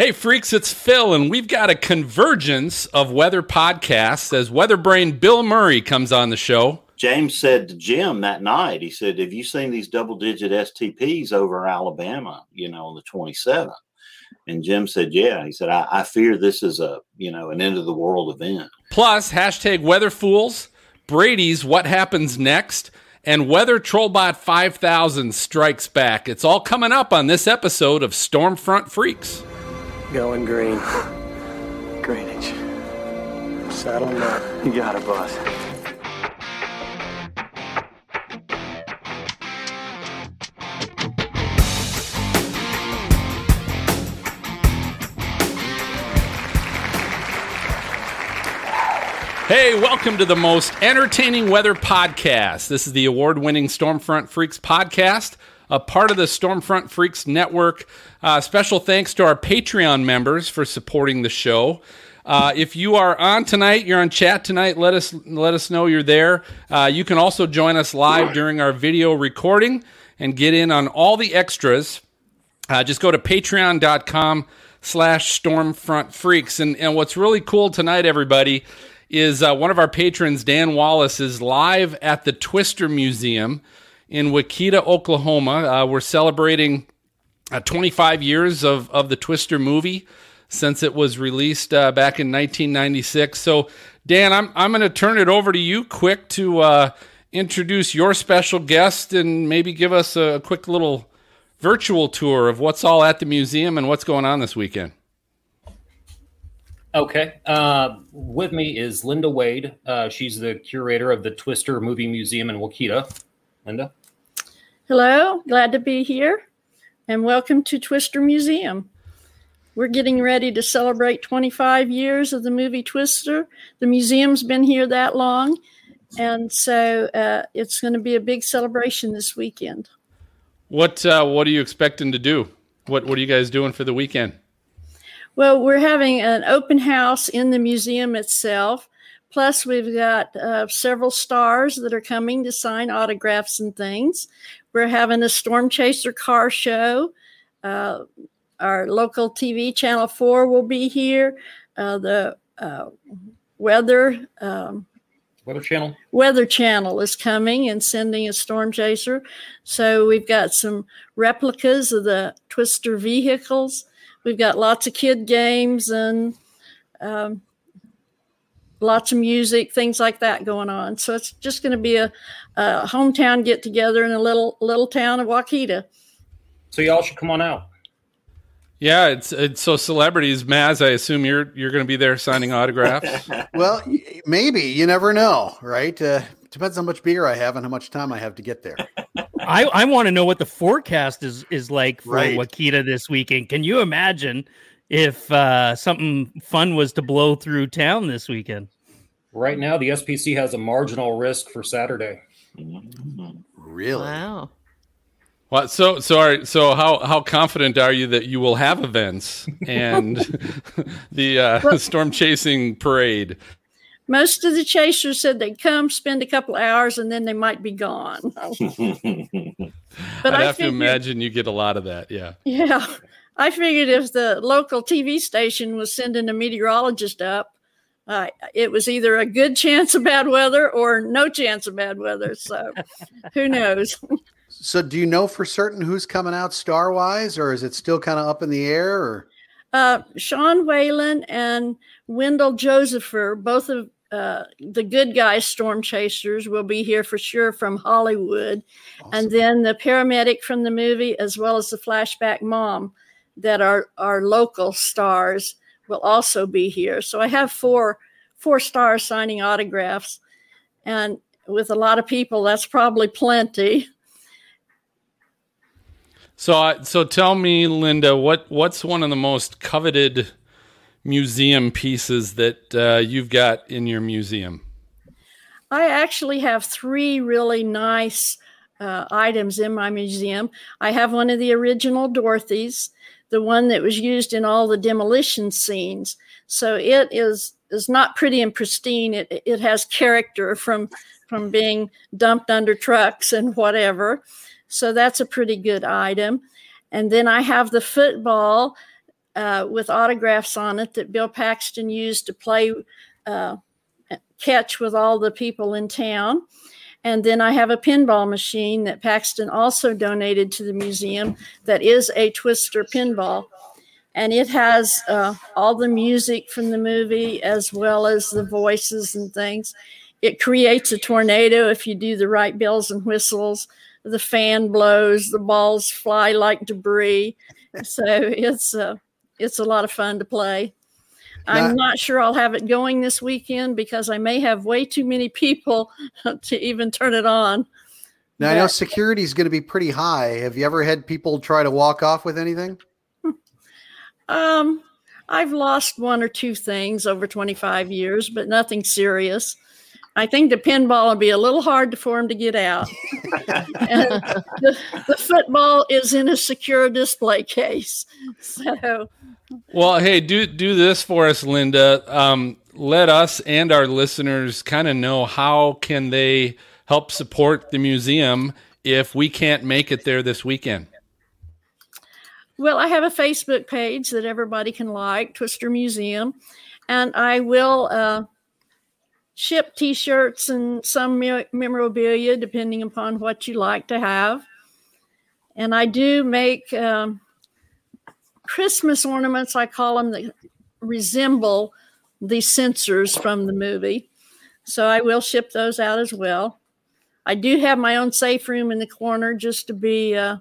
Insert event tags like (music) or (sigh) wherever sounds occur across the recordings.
Hey, freaks, it's Phil, and we've got a convergence of weather podcasts as weather brain Bill Murray comes on the show. James said to Jim that night, he said, Have you seen these double digit STPs over Alabama, you know, on the 27th? And Jim said, Yeah. He said, I, I fear this is a, you know, an end of the world event. Plus, hashtag weather fools, Brady's what happens next, and Weather Trollbot 5000 strikes back. It's all coming up on this episode of Stormfront Freaks. Going green. Greenwich. Saddle up. You got it, boss. Hey, welcome to the most entertaining weather podcast. This is the award winning Stormfront Freaks podcast, a part of the Stormfront Freaks network. Uh, special thanks to our Patreon members for supporting the show. Uh, if you are on tonight, you're on chat tonight. Let us let us know you're there. Uh, you can also join us live during our video recording and get in on all the extras. Uh, just go to patreon.com slash stormfront freaks. And, and what's really cool tonight, everybody, is uh, one of our patrons, Dan Wallace, is live at the Twister Museum in Wakita, Oklahoma. Uh, we're celebrating uh, 25 years of, of the Twister movie since it was released uh, back in 1996. So, Dan, I'm, I'm going to turn it over to you quick to uh, introduce your special guest and maybe give us a quick little virtual tour of what's all at the museum and what's going on this weekend. Okay. Uh, with me is Linda Wade. Uh, she's the curator of the Twister Movie Museum in Wakita. Linda? Hello. Glad to be here. And welcome to Twister Museum. We're getting ready to celebrate 25 years of the movie Twister. The museum's been here that long. And so uh, it's going to be a big celebration this weekend. What uh, What are you expecting to do? What What are you guys doing for the weekend? Well, we're having an open house in the museum itself. Plus, we've got uh, several stars that are coming to sign autographs and things. We're having a Storm Chaser car show. Uh, our local TV, Channel 4, will be here. Uh, the uh, weather. Um, Weather Channel. Weather Channel is coming and sending a storm chaser. So we've got some replicas of the Twister vehicles we've got lots of kid games and um, lots of music, things like that going on. So it's just going to be a, a, hometown get together in a little little town of Wakita. So y'all should come on out. Yeah, it's it's so celebrities. Maz, I assume you're you're going to be there signing autographs. (laughs) well, maybe you never know, right? Uh, depends how much beer I have and how much time I have to get there. (laughs) I, I want to know what the forecast is is like for Right. Wakita this weekend. Can you imagine if uh, something fun was to blow through town this weekend? Right now, the SPC has a marginal risk for Saturday. Really? Wow. What? So so are, so how how confident are you that you will have events and (laughs) the uh, (laughs) storm chasing parade? Most of the chasers said they'd come, spend a couple hours, and then they might be gone. (laughs) but I'd I have to imagine you get a lot of that. Yeah. Yeah. I figured if the local TV station was sending a meteorologist up, uh, it was either a good chance of bad weather or no chance of bad weather. So (laughs) who knows? So, do you know for certain who's coming out star wise, or is it still kind of up in the air? Or Uh, Sean Whalen and Wendle Josepher, both of uh, the good guys storm chasers, will be here for sure from Hollywood. And then the paramedic from the movie, as well as the flashback mom, that are, are local stars, will also be here. So I have four four stars signing autographs. And with a lot of people, that's probably plenty. So I so tell me, Linda, what what's one of the most coveted museum pieces that uh, you've got in your museum? I actually have three really nice uh, items in my museum. I have one of the original Dorothy's, the one that was used in all the demolition scenes. So it is is not pretty and pristine. It it has character from from being dumped under trucks and whatever. So that's a pretty good item. And then I have the football uh, with autographs on it that Bill Paxton used to play uh, catch with all the people in town. And then I have a pinball machine that Paxton also donated to the museum that is a Twister pinball. And it has uh, all the music from the movie as well as the voices and things. It creates a tornado if you do the right bells and whistles. The fan blows, the balls fly like debris. So it's uh, it's a lot of fun to play. I'm not sure I'll have it going this weekend because I may have way too many people (laughs) to even turn it on. Now but, I know security is going to be pretty high. Have you ever had people try to walk off with anything? (laughs) Um, I've lost one or two things over 25 years, but nothing serious. I think the pinball will be a little hard for him to get out. (laughs) and the, the football is in a secure display case. So well, hey, do do this for us, Linda. Um, let us and our listeners kind of know how can they help support the museum if we can't make it there this weekend. Well, I have a Facebook page that everybody can like, Twister Museum, and I will uh, ship T-shirts and some memorabilia depending upon what you like to have. And I do make. Um, Christmas ornaments, I call them, that resemble the sensors from the movie. So I will ship those out as well. I do have my own safe room in the corner just to be uh,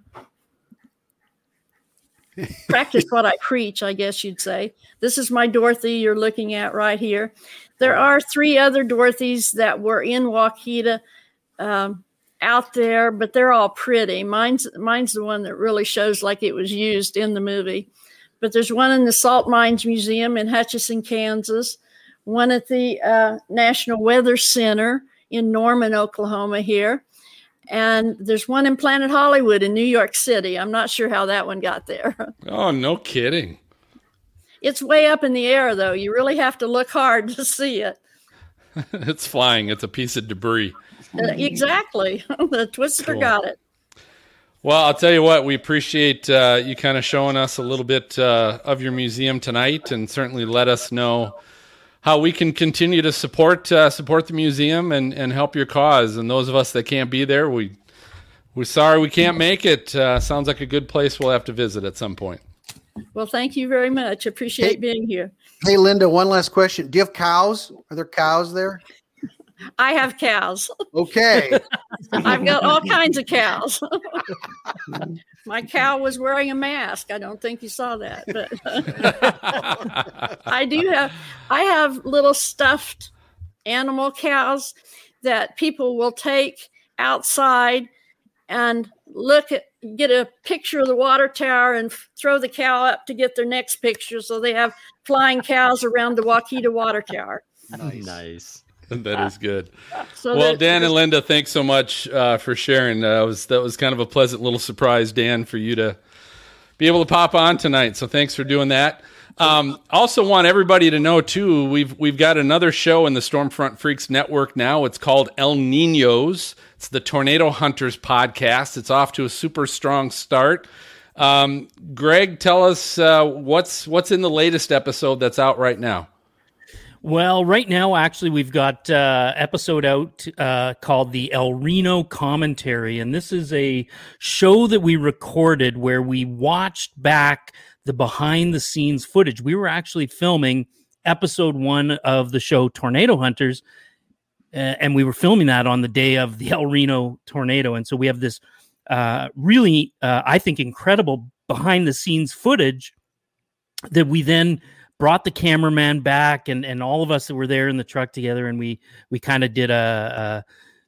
(laughs) practice what I preach, I guess you'd say. This is my Dorothy you're looking at right here. There are three other Dorothys that were in Wakita um, out there, but they're all pretty. Mine's mine's the one that really shows like it was used in the movie but there's one in the Salt Mines Museum in Hutchinson, Kansas, one at the uh, National Weather Center in Norman, Oklahoma, here. And there's one in Planet Hollywood in New York City. I'm not sure how that one got there. (laughs) Oh, no kidding. It's way up in the air, though. You really have to look hard (laughs) to see it. (laughs) it's flying, it's a piece of debris. Uh, exactly. (laughs) the Twister cool. got it. Well, I'll tell you what, we appreciate uh, you kind of showing us a little bit uh, of your museum tonight, and certainly let us know how we can continue to support uh, support the museum and, and help your cause. And those of us that can't be there, we we're sorry we can't make it. Uh, sounds like a good place we'll have to visit at some point. Well, thank you very much. Appreciate hey, being here. Hey, Linda, one last question. Do you have cows? Are there cows there? (laughs) I have cows. Okay. (laughs) I've got all kinds of cows. (laughs) My cow was wearing a mask. I don't think you saw that, but I do have I have little stuffed animal cows that people will take outside and look at get a picture of the water tower and throw the cow up to get their next picture so they have flying cows around the Wakita water tower. Nice. nice. (laughs) that is good. So well, Dan and Linda, thanks so much uh, for sharing. Uh, was that was kind of a pleasant little surprise, Dan, for you to be able to pop on tonight. So thanks for doing that. Um, also, want everybody to know too. We've we've got another show in the Stormfront Freaks Network now. It's called El Ninos. It's the Tornado Hunters podcast. It's off to a super strong start. Um, Greg, tell us uh, what's what's in the latest episode that's out right now. Well, right now, actually, we've got uh, episode out uh, called the El Reno Commentary, and this is a show that we recorded where we watched back the behind the scenes footage. We were actually filming episode one of the show Tornado Hunters, and we were filming that on the day of the El Reno tornado, and so we have this uh, really, uh, I think, incredible behind the scenes footage that we then brought the cameraman back and and all of us that were there in the truck together. And we we kind of did a,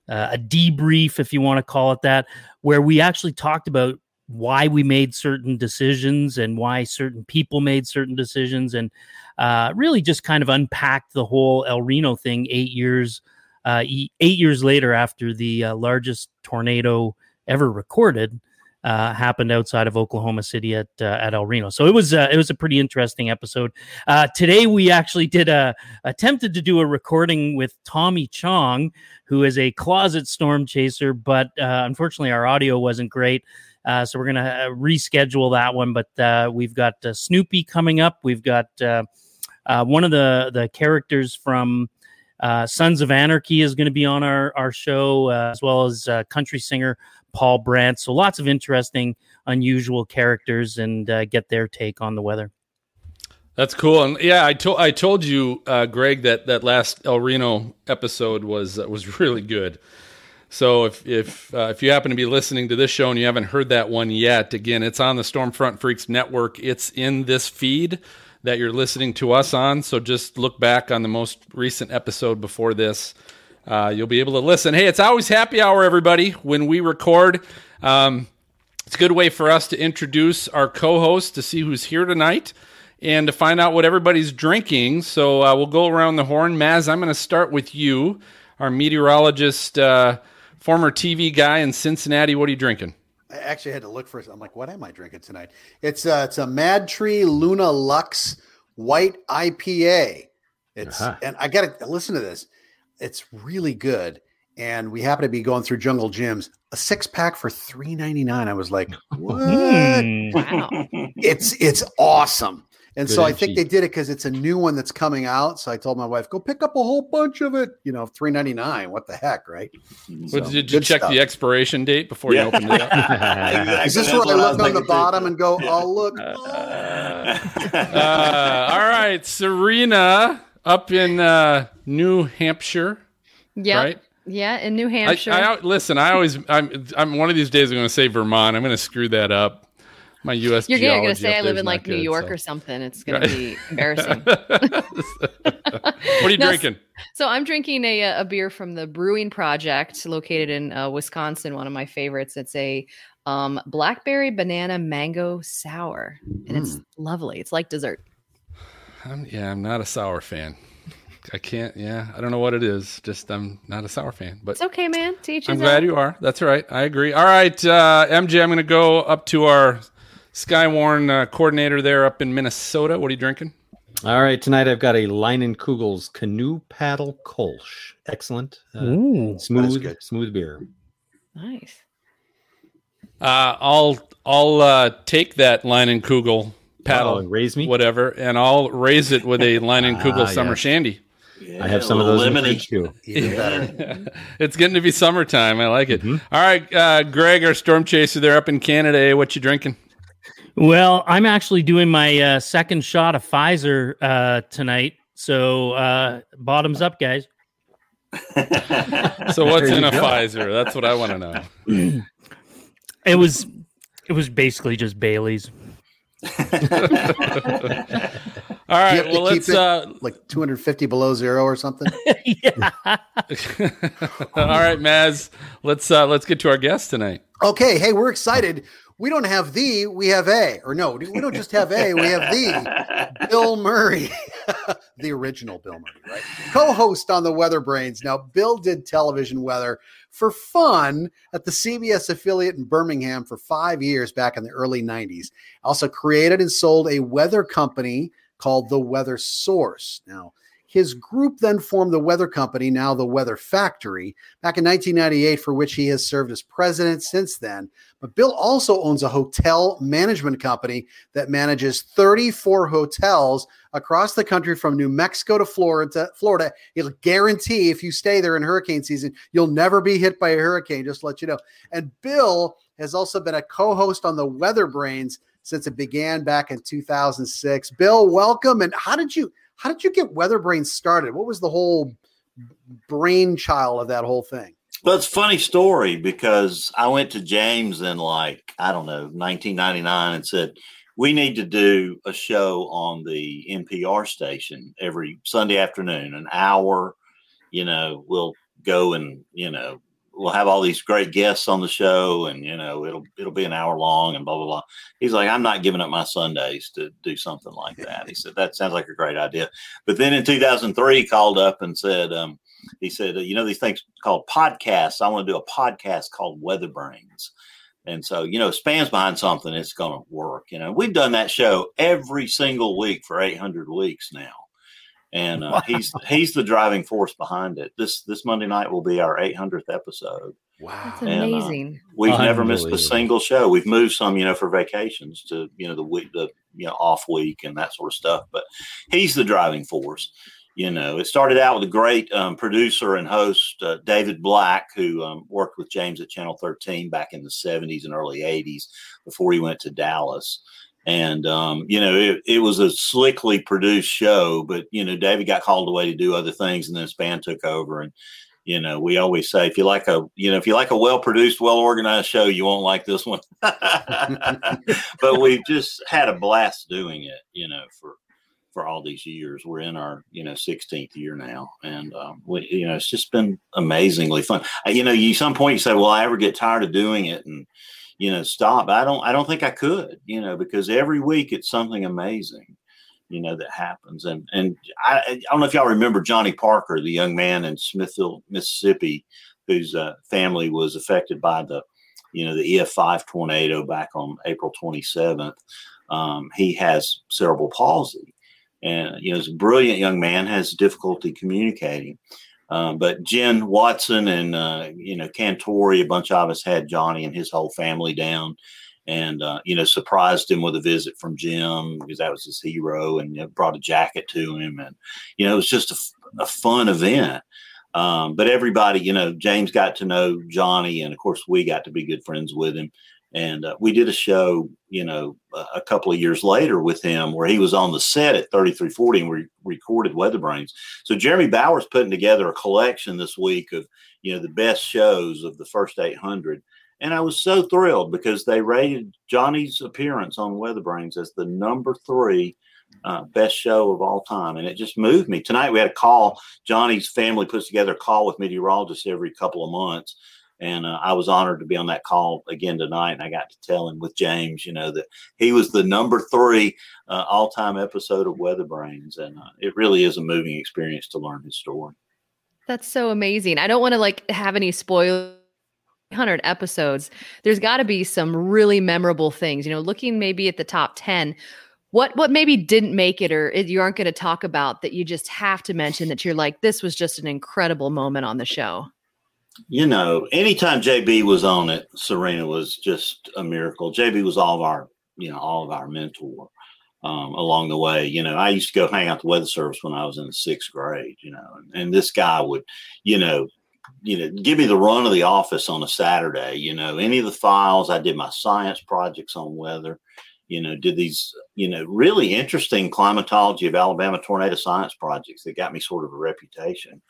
a a debrief if you want to call it that where we actually talked about why we made certain decisions and why certain people made certain decisions and uh, really just kind of unpacked the whole El Reno thing eight years uh, eight years later after the uh, largest tornado ever recorded uh, happened outside of Oklahoma City at uh, at El Reno. So it was uh, it was a pretty interesting episode. Uh, today we actually did a attempted to do a recording with Tommy Chong, who is a closet storm chaser, but unfortunately our audio wasn't great. So we're to reschedule that one. But we've got Snoopy coming up. We've got one of the the characters from uh, Sons of Anarchy is going to be on our our show, uh, as well as uh, country singer Paul Brandt. So lots of interesting, unusual characters, and uh, get their take on the weather. That's cool, and yeah, I told I told you, uh, Greg, that that last El Reno episode was uh, was (laughs) really good. So if if uh, if you happen to be listening to this show and you haven't heard that one yet, again, it's on the Stormfront Freaks Network. It's in this feed that you're listening to us on. So just look back on the most recent episode before this. Uh, you'll be able to listen. Hey, it's always happy hour, everybody, when we record. Um, it's a good way for us to introduce our co-host to see who's here tonight and to find out what everybody's drinking. So uh, we'll go around the horn. Maz, I'm going to start with you, our meteorologist, uh, former TV guy in Cincinnati. What are you drinking? I actually had to look for it. I'm like, what am I drinking tonight? It's uh, it's a MadTree Luna Lux White IPA. It's Uh-huh. and I got to listen to this. It's really good. And we happen to be going through Jungle Jim's. A six pack for three ninety nine. I was like, (laughs) what? Hmm. Wow. it's it's awesome. And Good so I think cheap. they did it because it's a new one that's coming out. So I told my wife, go pick up a whole bunch of it. You know, three ninety nine. What the heck, right? Mm-hmm. So, What, did you check stuff. the expiration date before Yeah. you opened it up? (laughs) Is this That's where I what was look on the bottom and go, oh look, uh, all right, Serena up in uh, New Hampshire, Yeah. right? Yeah, in New I, Hampshire. I listen. I always, I'm, I'm one of these days. I'm going to say Vermont. I'm going to screw that up. My U.S. You're gonna, gonna say I live in like New good, York so. or something. It's gonna Right. be embarrassing. (laughs) what are you No, drinking? So I'm drinking a, a beer from the Brewing Projekt, located in uh, Wisconsin. One of my favorites. It's a um, blackberry banana mango sour, and it's Mm. lovely. It's like dessert. I'm, yeah, I'm not a sour fan. I can't. Yeah, I don't know what it is. Just I'm not a sour fan. But It's okay, man. Teach I'm glad you are. That's right. I agree. All right, uh, MJ, I'm going to go up to our Skywarn uh, coordinator there up in Minnesota. What are you drinking? All right, tonight I've got a Leinenkugel's Canoe Paddle Kolsch. Excellent, uh, Ooh. smooth, smooth beer. Nice. Uh, I'll I'll uh, take that Leinenkugel paddle, Uh-oh, raise me. whatever, and I'll raise it with a Leinenkugel Ah, summer yes. shandy. I have some of those in the fridge too. even better. (laughs) it's getting to be summertime. I like it. Mhm. All right, uh, Greg, our storm chaser, there up in Canada. eh, What you drinking? Well, I'm actually doing my uh, second shot of Pfizer uh, tonight. So uh, bottoms up, guys. So what's in you a go. Pfizer? That's what I want to know. It was it was basically just Bailey's. All Do you right, have to well keep let's it uh, like 250 below zero or something. (laughs) yeah. (laughs) All right, Maz, let's uh, let's get to our guest tonight. Okay, hey, we're excited. We don't have the, we have a, or no, we don't just have a, we have the (laughs) Bill Murray, (laughs) the original Bill Murray, right? Co-host on the Weather Brains. Now, Bill did television weather for fun at the CBS affiliate in Birmingham for five years back in the early 90s. Also created and sold a weather company called The Weather Source. Now, his group then formed the weather company, now the Weather Factory, back in 1998, for which he has served as president since then. But Bill also owns a hotel management company that manages 34 hotels across the country from New Mexico to Florida. Florida. He'll guarantee if you stay there in hurricane season, you'll never be hit by a hurricane, just let you know. And Bill has also been a co-host on the Weather Brains since it began back in 2006. Bill, welcome. And how did you how did you get Weather Brains started? What was the whole brainchild of that whole thing? Well, it's funny story because I went to James in like, I don't know, 1999 and said, we need to do a show on the NPR station every Sunday afternoon, an hour. You know, we'll go and, you know, we'll have all these great guests on the show and, you know, it'll, it'll be an hour long and blah, blah, blah. He's like, I'm not giving up my Sundays to do something like (laughs) that. He said, that sounds like a great idea. But then in 2003, he called up and said, um, he said, you know, these things called podcasts. I want to do a podcast called Weather Brains. And so, you know, Spann's behind something, it's going to work. You know, we've done that show every single week for 800 weeks now. And uh, he's he's the driving force behind it. This this Monday night will be our 800th episode. Wow. That's And, uh, amazing. We've never missed a single show. We've moved some, you know, for vacations to, you know, the week, the, you know, off week and that sort of stuff. But he's the driving force. You know, it started out with a great um, producer and host, uh, David Black, who um, worked with James at Channel 13 back in the 70s and early 80s before he went to Dallas. And, um, you know, it, it was a slickly produced show, but, you know, David got called away to do other things and then his band took over. And, you know, we always say if you like a, you know, if you like a well produced, well organized show, you won't like this one. (laughs) but we've just had a blast doing it, you know, for, for all these years. We're in our, you know, 16th year now. And, um, we, you know, it's just been amazingly fun. You know, you, some point you say, well, I ever get tired of doing it and, you know, stop. I don't, I don't think I could, you know, because every week it's something amazing, you know, that happens. And, and I, I don't know if y'all remember Johnny Parker, the young man in Smithville, Mississippi, whose uh, family was affected by the, you know, the EF5 tornado back on April 27th. Um, he has cerebral palsy and you know, he's a brilliant young man, has difficulty communicating. Um, but Jen Watson and uh, you know Cantore, a bunch of us had Johnny and his whole family down, and uh, you know surprised him with a visit from Jim because that was his hero, and you know, brought a jacket to him, and you know it was just a fun event. Um, but everybody, you know, James got to know Johnny, and of course we got to be good friends with him. And uh, we did a show, you know, a, couple of years later with him where he was on the set at 3340 and we recorded Weather Brains. So Jeremy Bauer's putting together a collection this week of, you know, the best shows of the first 800. And I was so thrilled because they rated Johnny's appearance on Weather Brains as the number three uh, best show of all time. And it just moved me. Tonight we had a call. Johnny's family puts together a call with meteorologists every couple of months. And uh, I was honored to be on that call again tonight. And I got to tell him with James, you know, that he was the number three uh, all time episode of Weather Brains. And uh, it really is a moving experience to learn his story. That's so amazing. I don't want to like have any spoil 100 episodes. There's got to be some really memorable things. You know, looking maybe at the top 10, what what maybe didn't make it or it- you aren't going to talk about that you just have to mention that you're like this was just an incredible moment on the show. You know, anytime JB was on it, Serena was just a miracle. JB was all of our, you know, all of our mentor um, along the way. You know, I used to go hang out the weather service when I was in the sixth grade. You know, and, and this guy would, you know, you know, give me the run of the office on a Saturday. You know, any of the files. I did my science projects on weather. You know, did these, you know, really interesting climatology of Alabama tornado science projects that got me sort of a reputation,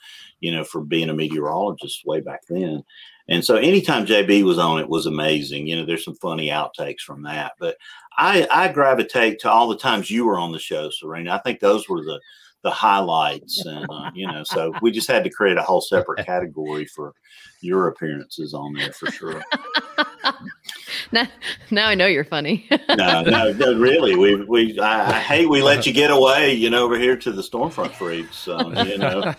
you know, for being a meteorologist way back then. And so anytime JB was on, it was amazing. You know, there's some funny outtakes from that. But I, I gravitate to all the times you were on the show, Serena. I think those were the the highlights, and uh, you know, so we just had to create a whole separate (laughs) category for your appearances on there for sure. (laughs) (laughs) now, now I know you're funny. (laughs) no, no, no, really. We, we, I, I hate we let you get away, you know, over here to the Stormfront freaks. Um, you know,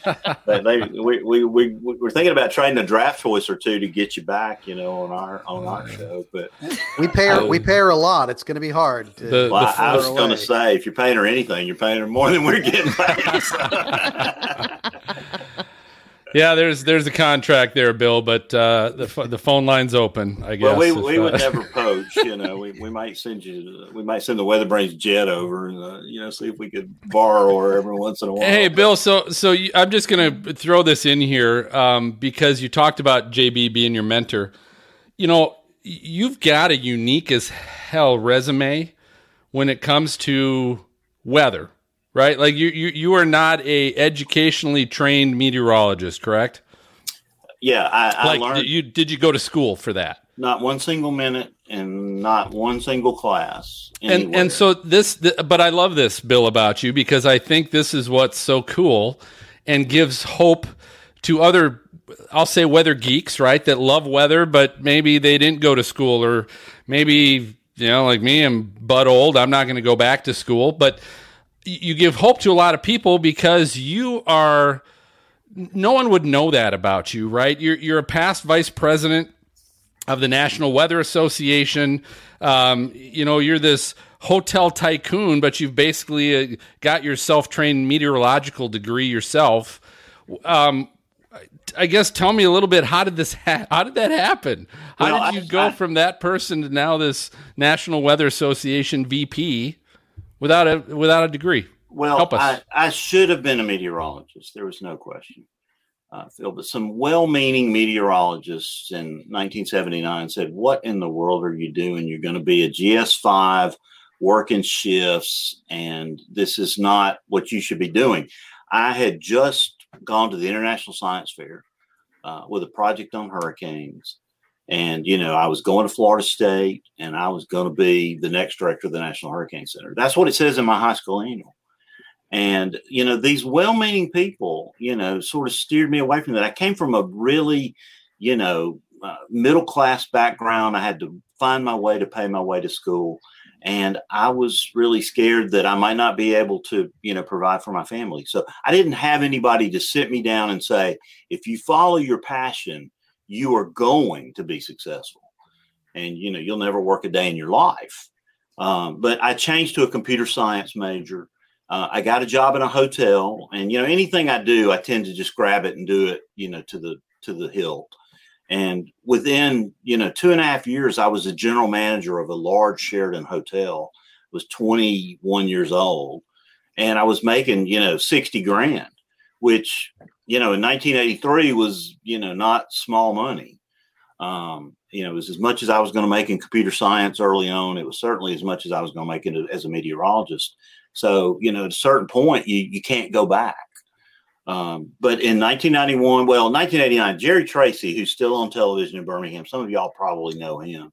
they, they, we, we, we, we're thinking about trading a draft choice or two to get you back, you know, on our, on our show. But We pay her. We pay her a lot. It's going to be hard. To, The- well, I, I was going to say, if you're paying her anything, you're paying her more than we're getting paid. (laughs) Yeah, there's there's a contract there, Bill, but uh, the the phone line's open. I guess. well, we, if, we would uh, never (laughs) poach. You know, we, we might send you, we might send the Weather Brains jet over and uh, you know see if we could borrow her every once in a while. Hey, Bill. So, so you, I'm just going to throw this in here um, because you talked about JB being your mentor. You know, you've got a unique as hell resume when it comes to weather, right? Like you, you, you are not a educationally trained meteorologist, correct? Yeah, I, I learned did you did you go to school for that? not one single minute and not one single class. and anywhere. and so this th- but i love this bill about you because i think this is what's so cool and gives hope to other i'll say weather geeks right that love weather but maybe they didn't go to school or maybe you know like me i'm butt old i'm not going to go back to school but you give hope to a lot of people because you are no one would know that about you right you're you're a past vice president of the National Weather Association. Um, you know, you're this hotel tycoon, but you've basically uh, got your self trained meteorological degree yourself. Um, I guess tell me a little bit. How did this? Ha- how did that happen? How Well, did you I- go I- from that person to now this National Weather Association VP without a without a degree? Well, Help us. I, I should have been a meteorologist. There was no question. Uh, Phil, but some well-meaning meteorologists in 1979 said, "What in the world are you doing? You're going to be a GS5, working shifts, and this is not what you should be doing." I had just gone to the International Science Fair uh, with a project on hurricanes, and you know I was going to Florida State, and I was going to be the next director of the National Hurricane Center. That's what it says in my high school annual. And, you know, these well meaning people, you know, sort of steered me away from that. I came from a really, you know, uh, middle class background. I had to find my way to pay my way to school. And I was really scared that I might not be able to, you know, provide for my family. So I didn't have anybody to sit me down and say, if you follow your passion, you are going to be successful. And, you know, you'll never work a day in your life. Um, but I changed to a computer science major. Uh, I got a job in a hotel, and you know anything I do, I tend to just grab it and do it, you know, to the to the hilt. And within you know two and a half years, I was a general manager of a large Sheraton hotel. Was 21 years old, and I was making you know 60 grand, which you know in 1983 was you know not small money. Um, you know, it was as much as I was going to make in computer science early on. It was certainly as much as I was going to make it as a meteorologist. So, you know, at a certain point, you, you can't go back. Um, but in 1991, well, 1989, Jerry Tracy, who's still on television in Birmingham, some of y'all probably know him.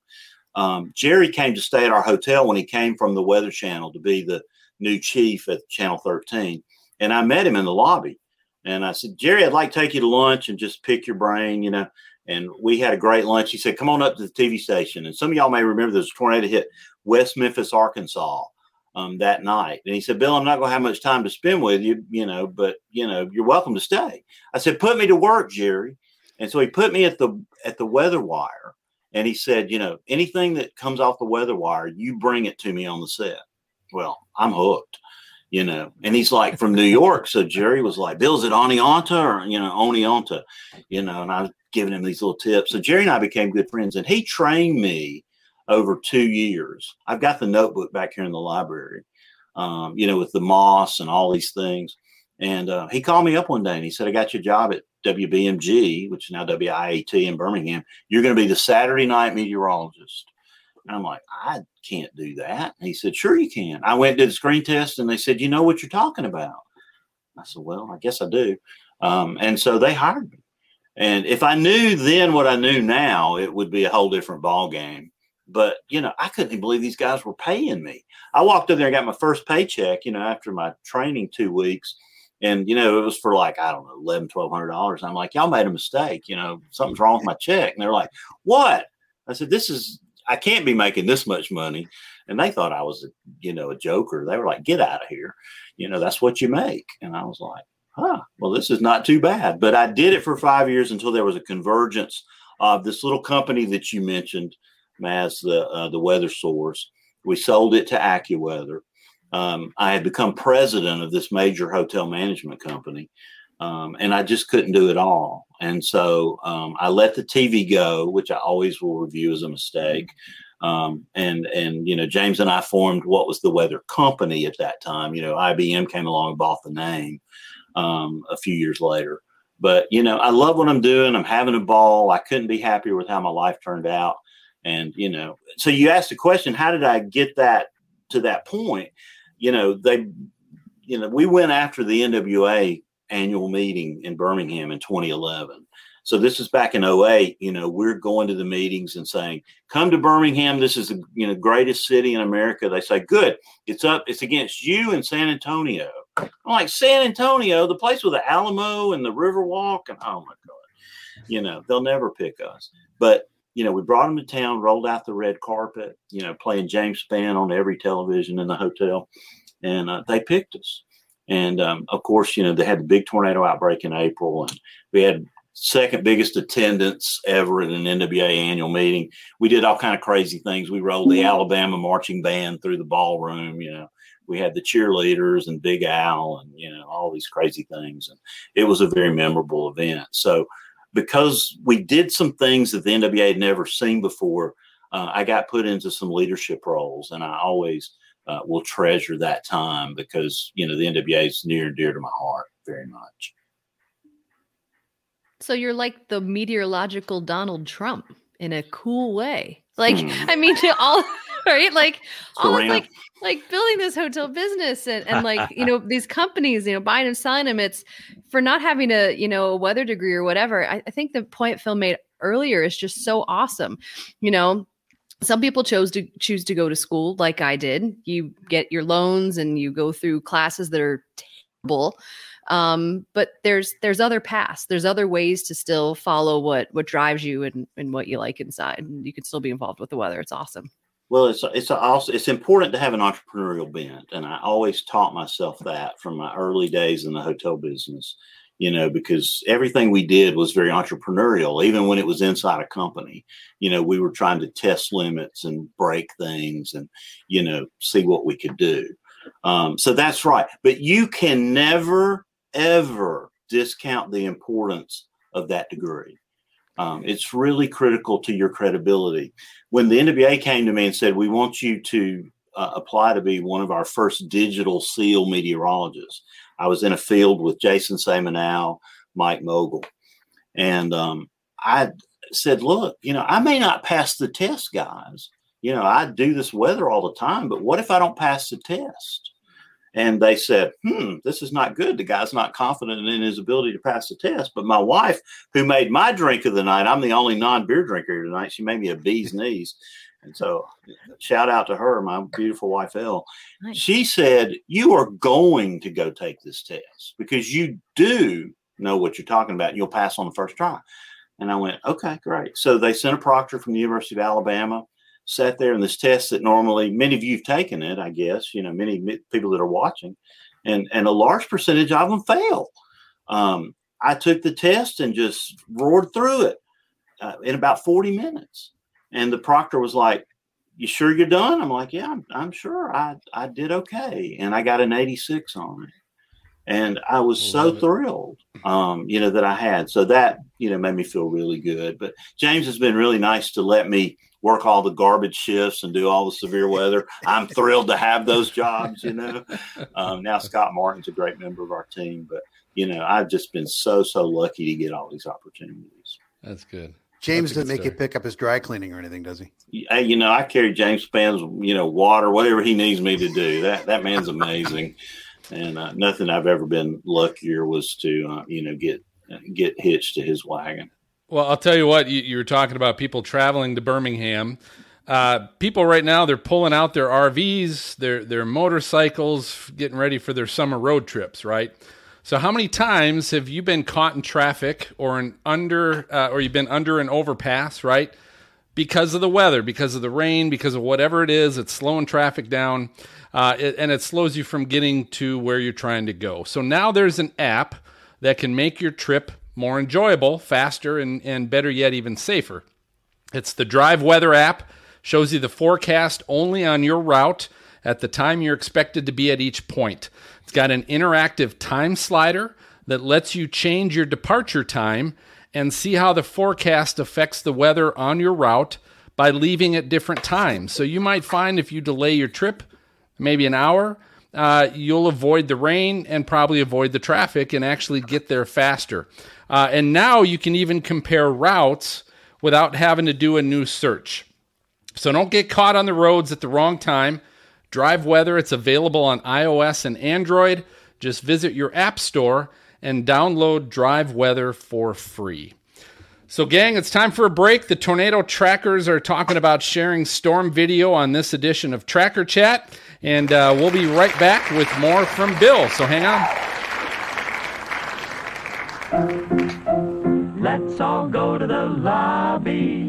Um, Jerry came to stay at our hotel when he came from the Weather Channel to be the new chief at Channel 13. And I met him in the lobby. And I said, Jerry, I'd like to take you to lunch and just pick your brain, you know. And we had a great lunch. He said, Come on up to the TV station. And some of y'all may remember there was a tornado hit West Memphis, Arkansas um, that night. And he said, Bill, I'm not going to have much time to spend with you, you know, but, you know, you're welcome to stay. I said, Put me to work, Jerry. And so he put me at the at the weather wire and he said, you know, anything that comes off the weather wire, you bring it to me on the set. Well, I'm hooked, you know. And he's like from New York. So Jerry was like, Bill's it Oneonta or, you know, Oneonta, you know, and I was giving him these little tips. So Jerry and I became good friends and he trained me over two years. I've got the notebook back here in the library, um, you know, with the moss and all these things. And uh, he called me up one day and he said, I got you a job at WBMG, which is now WIAT in Birmingham. You're going to be the Saturday night meteorologist. And I'm like, I can't do that. And he said, Sure, you can. I went did a screen test and they said, You know what you're talking about? I said, Well, I guess I do. Um, and so they hired me. And if I knew then what I knew now, it would be a whole different ball game. But you know, I couldn't believe these guys were paying me. I walked in there and got my first paycheck, you know, after my training two weeks. And you know, it was for like, I don't know, eleven, twelve hundred dollars. I'm like, y'all made a mistake, you know, something's wrong with my check. And they're like, What? I said, This is I can't be making this much money. And they thought I was, a, you know, a joker. They were like, get out of here. You know, that's what you make. And I was like, huh, well, this is not too bad. But I did it for five years until there was a convergence of this little company that you mentioned, Maz, the, uh, the weather source. We sold it to AccuWeather. Um, I had become president of this major hotel management company. Um, and I just couldn't do it all. And so um, I let the TV go, which I always will review as a mistake. Um, and and you know, James and I formed what was the Weather Company at that time. You know, IBM came along and bought the name um, a few years later. But you know, I love what I'm doing. I'm having a ball. I couldn't be happier with how my life turned out. And you know, so you asked the question, how did I get that to that point? You know, they, you know, we went after the NWA annual meeting in Birmingham in 2011. So this is back in 08, you know, we're going to the meetings and saying, come to Birmingham. This is the you know greatest city in America. They say, good. It's up. It's against you and San Antonio. I'm like, San Antonio, the place with the Alamo and the Riverwalk. And oh my God, you know, they'll never pick us. But, you know, we brought them to town, rolled out the red carpet, you know, playing James Spann on every television in the hotel. And uh, they picked us. And um, of course, you know, they had the big tornado outbreak in April, and we had second biggest attendance ever at an NWA annual meeting. We did all kind of crazy things. We rolled the Alabama marching band through the ballroom, you know. we had the cheerleaders and Big Al and you know all these crazy things, and it was a very memorable event. So because we did some things that the NWA had never seen before, uh, I got put into some leadership roles, and I always uh, will treasure that time because you know the NWA is near and dear to my heart very much. So you're like the meteorological Donald Trump in a cool way. Like, Hmm. I mean, to all right, like all of, like like building this hotel business and, and like you know these companies, you know, buying and selling them. It's for not having a you know a weather degree or whatever. I, I think the point Phil made earlier is just so awesome. You know, some people chose to choose to go to school like I did. You get your loans and you go through classes that are terrible. Um, but there's there's other paths. There's other ways to still follow what what drives you and, and what you like inside. You can still be involved with the weather. It's awesome. Well, it's it's also it's important to have an entrepreneurial bent, and I always taught myself that from my early days in the hotel business. You know, because everything we did was very entrepreneurial, even when it was inside a company. You know, we were trying to test limits and break things, and you know, see what we could do. Um, so that's right. But you can never ever discount the importance of that degree. Um, it's really critical to your credibility. When the NWA came to me and said, "We want you to uh, apply to be one of our first digital SEAL meteorologists," I was in a field with Jason Semanal, Mike Mogul, and um, I said, "Look, you know, I may not pass the test, guys. You know, I do this weather all the time, but what if I don't pass the test?" And they said, hmm, this is not good. The guy's not confident in his ability to pass the test. But my wife, who made my drink of the night, I'm the only non beer drinker here tonight. She made me a bee's knees. And so, shout out to her, my beautiful wife, Elle. Nice. She said, You are going to go take this test because you do know what you're talking about. And you'll pass on the first try. And I went, Okay, great. So they sent a proctor from the University of Alabama sat there in this test that normally many of you have taken it, I guess, you know, many people that are watching, and and a large percentage of them fail. Um, I took the test and just roared through it uh, in about 40 minutes. And the proctor was like, You sure you're done? I'm like, Yeah, I'm, I'm sure. I, I did okay. And I got an 86 on it. And I was so it. thrilled, um, you know, that I had. So that, you know, made me feel really good. But James has been really nice to let me work all the garbage shifts and do all the severe weather. I'm thrilled to have those jobs, you know. Um, now Scott Martin's a great member of our team, but you know, I've just been so so lucky to get all these opportunities. That's good. James doesn't good make you pick up his dry cleaning or anything, does he? Hey, you know, I carry James Spann's, you know, water, whatever he needs me to do. That that man's amazing, and uh, nothing I've ever been luckier was to, uh, you know, get get hitched to his wagon. Well, I'll tell you what, you, you were talking about people traveling to Birmingham. Uh, people right now, they're pulling out their RVs, their, their motorcycles, getting ready for their summer road trips, right? So, how many times have you been caught in traffic or an under, uh, or you've been under an overpass, right? Because of the weather, because of the rain, because of whatever it is, it's slowing traffic down, uh, it, and it slows you from getting to where you're trying to go. So now there's an app that can make your trip more enjoyable, faster, and, and better yet, even safer. It's the Drive Weather app, shows you the forecast only on your route at the time you're expected to be at each point. It's got an interactive time slider that lets you change your departure time and see how the forecast affects the weather on your route by leaving at different times. So you might find if you delay your trip maybe an hour, uh, you'll avoid the rain and probably avoid the traffic and actually get there faster. Uh, and now you can even compare routes without having to do a new search. So don't get caught on the roads at the wrong time. Drive Weather, it's available on iOS and Android. Just visit your app store and download Drive Weather for free. So, gang, it's time for a break. The Tornado Trackers are talking about sharing storm video on this edition of Tracker Chat, and uh, we'll be right back with more from Bill. So, hang on. Let's all go to the lobby.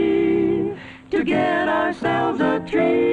to get ourselves a treat.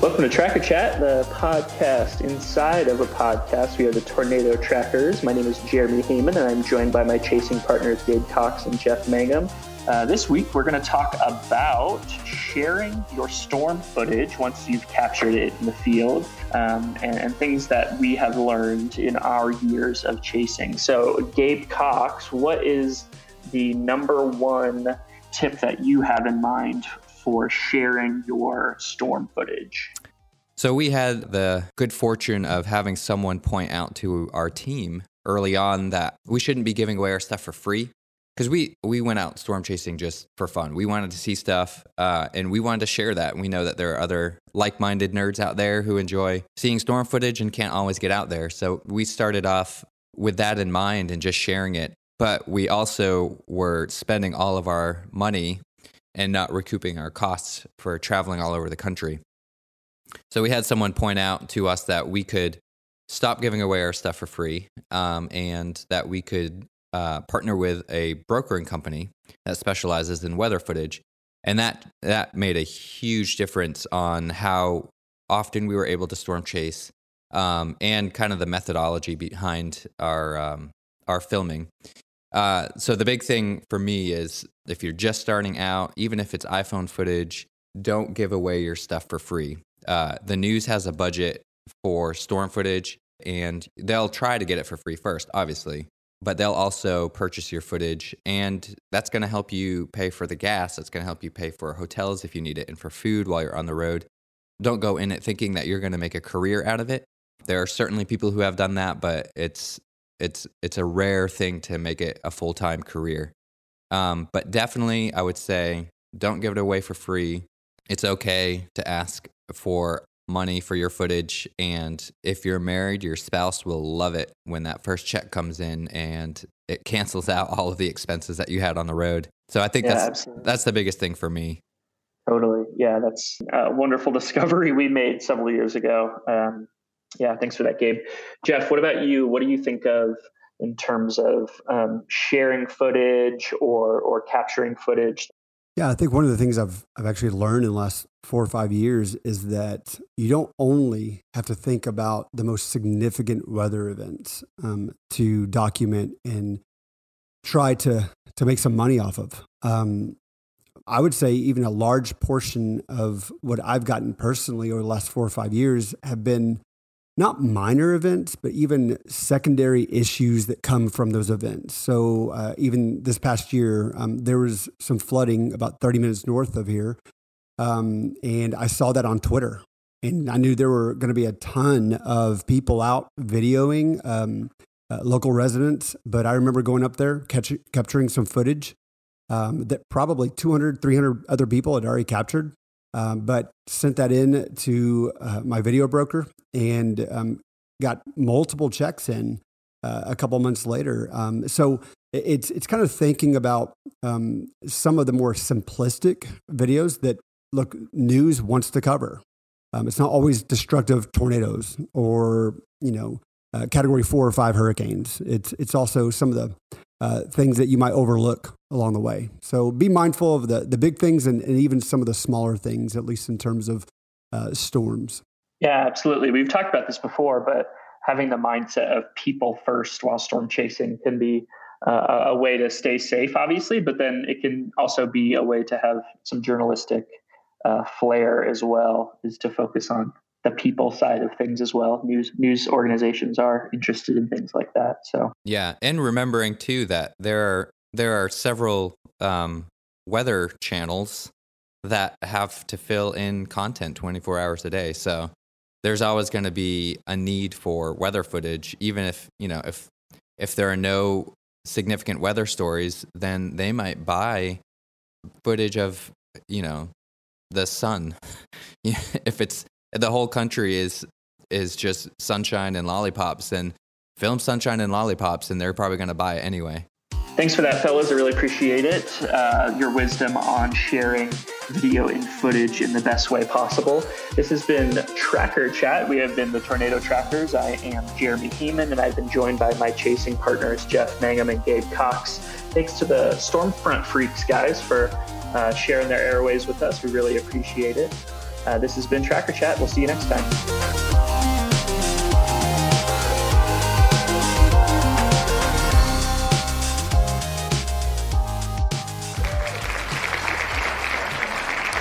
Welcome to Tracker Chat, the podcast inside of a podcast. We are the Tornado Trackers. My name is Jeremy Heyman, and I'm joined by my chasing partners, Gabe Cox and Jeff Mangum. Uh, this week, we're going to talk about sharing your storm footage once you've captured it in the field um, and, and things that we have learned in our years of chasing. So, Gabe Cox, what is the number one tip that you have in mind for sharing your storm footage? So we had the good fortune of having someone point out to our team early on that we shouldn't be giving away our stuff for free because we we went out storm chasing just for fun. We wanted to see stuff uh, and we wanted to share that. We know that there are other like-minded nerds out there who enjoy seeing storm footage and can't always get out there. So we started off with that in mind and just sharing it. But we also were spending all of our money and not recouping our costs for traveling all over the country. So we had someone point out to us that we could stop giving away our stuff for free um, and that we could uh, partner with a brokering company that specializes in weather footage. And that, that made a huge difference on how often we were able to storm chase um, and kind of the methodology behind our, um, our filming. Uh, so the big thing for me is if you're just starting out, even if it's iPhone footage, don't give away your stuff for free. Uh, the news has a budget for storm footage, and they'll try to get it for free first, obviously, but they'll also purchase your footage, and that's going to help you pay for the gas. That's going to help you pay for hotels if you need it, and for food while you're on the road. Don't go in it thinking that you're going to make a career out of it. There are certainly people who have done that, but it's it's it's a rare thing to make it a full time career. Um, but definitely, I would say don't give it away for free. It's okay to ask for money for your footage. And if you're married, your spouse will love it when that first check comes in and it (laughs) cancels out all of the expenses that you had on the road. So I think Yeah, that's absolutely. that's the biggest thing for me. Totally. Yeah, that's a wonderful (laughs) discovery we made several years ago. Um, yeah, thanks for that, Gabe. Jeff, what about you? What do you think of in terms of um, sharing footage or or capturing footage? Yeah, I think one of the things I've I've actually learned in the last four or five years is that you don't only have to think about the most significant weather events um, to document and try to to make some money off of. Um, I would say even a large portion of what I've gotten personally over the last four or five years have been not minor events, but even secondary issues that come from those events. So uh, even this past year, um, there was some flooding about 30 minutes north of here. Um, and I saw that on Twitter. And I knew there were going to be a ton of people out videoing um, uh, local residents. But I remember going up there, catch, capturing some footage um, that probably 200, 300 other people had already captured um, but sent that in to uh, my video broker and um, got multiple checks in uh, a couple months later. Um, so it's it's kind of thinking about um, some of the more simplistic videos that look news wants to cover. Um, it's not always destructive tornadoes or you know uh, category four or five hurricanes. It's it's also some of the uh, things that you might overlook along the way. So be mindful of the the big things and, and even some of the smaller things, at least in terms of uh, storms. Yeah, absolutely. We've talked about this before, but having the mindset of people first while storm chasing can be uh, a- way to stay safe, obviously, but then it can also be a way to have some journalistic uh, flair as well, is to focus on the people side of things as well. News news organizations are interested in things like that. So Yeah, and remembering too that there are there are several um, weather channels that have to fill in content 24 hours a day. So there's always going to be a need for weather footage, even if you know if if there are no significant weather stories, then they might buy footage of you know the sun. (laughs) if it's the whole country is is just sunshine and lollipops, and film sunshine and lollipops, and they're probably going to buy it anyway. Thanks for that, fellas. I really appreciate it. Uh, your wisdom on sharing video and footage in the best way possible. This has been Tracker Chat. We have been the Tornado Trackers. I am Jeremy Heeman, and I've been joined by my chasing partners, Jeff Mangum and Gabe Cox. Thanks to the Stormfront Freaks guys for uh, sharing their airways with us. We really appreciate it. Uh, this has been Tracker Chat. We'll see you next time.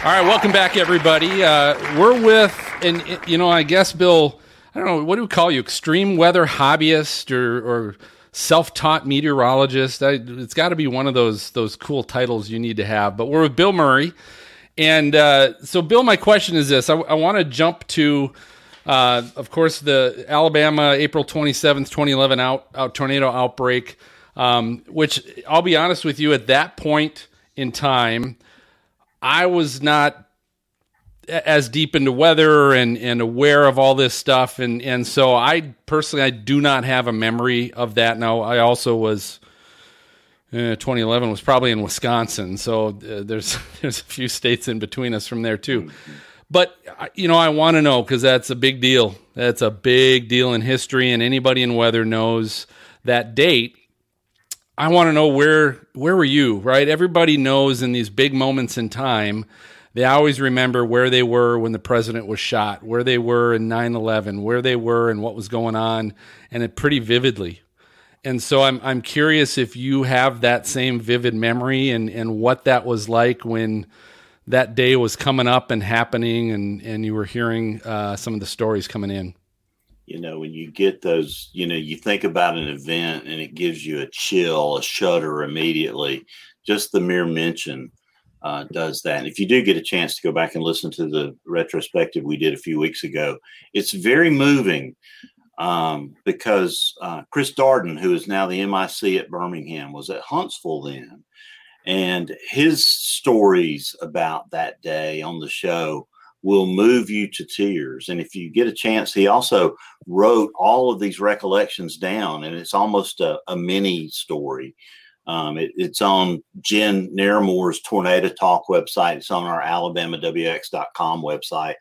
All right, welcome back, everybody. Uh, we're with, and you know, I guess Bill, I don't know, what do we call you? Extreme weather hobbyist or, or self-taught meteorologist? I, it's got to be one of those those cool titles you need to have. But we're with Bill Murray, and uh, so Bill, my question is this: I, I want to jump to, uh, of course, the Alabama April twenty seventh, twenty eleven out out tornado outbreak, um, which I'll be honest with you, at that point in time. I was not as deep into weather and, and aware of all this stuff. And, and so I personally, I do not have a memory of that. Now I also was, uh, 2011 was probably in Wisconsin. So uh, there's, (laughs) there's a few states in between us from there too. But, you know, I want to know because that's a big deal. That's a big deal in history and anybody in weather knows that date I want to know where where were you, right? Everybody knows in these big moments in time, they always remember where they were when the president was shot, where they were in 9/11, where they were and what was going on, and it pretty vividly. And so I'm I'm curious if you have that same vivid memory and and what that was like when that day was coming up and happening and and you were hearing uh, some of the stories coming in. You know when you get those you know you think about an event and it gives you a chill a shudder immediately. Just the mere mention uh, does that. And if you do get a chance to go back and listen to the retrospective we did a few weeks ago it's very moving um, because uh, chris darden who is now the mic at birmingham was at huntsville then and his stories about that day on the show will move you to tears. And if you get a chance, he also wrote all of these recollections down, and it's almost a, a mini story. Um, it, it's on Jen Narramore's Tornado Talk website. It's on our AlabamaWX.com website,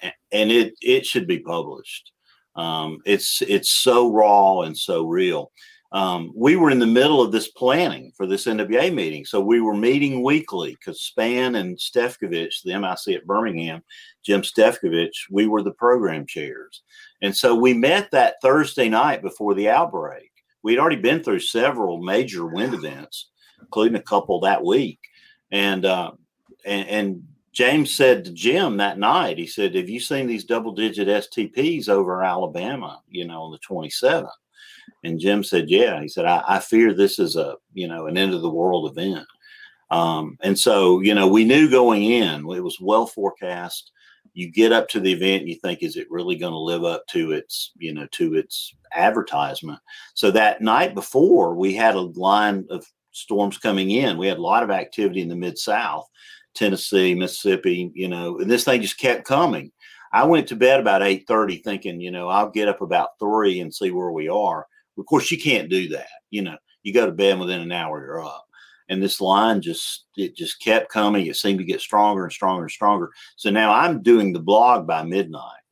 and it it should be published. Um, it's it's so raw and so real um, we were in the middle of this planning for this NWA meeting. So we were meeting weekly because Spann and Stefkovich, the MIC at Birmingham, Jim Stefkovich, we were the program chairs. And so we met that Thursday night before the outbreak. We'd already been through several major wind events, including a couple that week. And, uh, and, and James said to Jim that night, he said, Have you seen these double digit STPs over Alabama, you know, on the 27th? And Jim said, "Yeah." He said, I, "I fear this is a you know an end of the world event." Um, and so you know we knew going in it was well forecast. You get up to the event, you think, "Is it really going to live up to its you know to its advertisement?" So that night before, we had a line of storms coming in. We had a lot of activity in the mid South, Tennessee, Mississippi. You know, and this thing just kept coming. I went to bed about eight thirty, thinking, you know, I'll get up about three and see where we are. Of course, you can't do that. You know, you go to bed within an hour, you're up. And this line just it just kept coming. It seemed to get stronger and stronger and stronger. So now I'm doing the blog by midnight,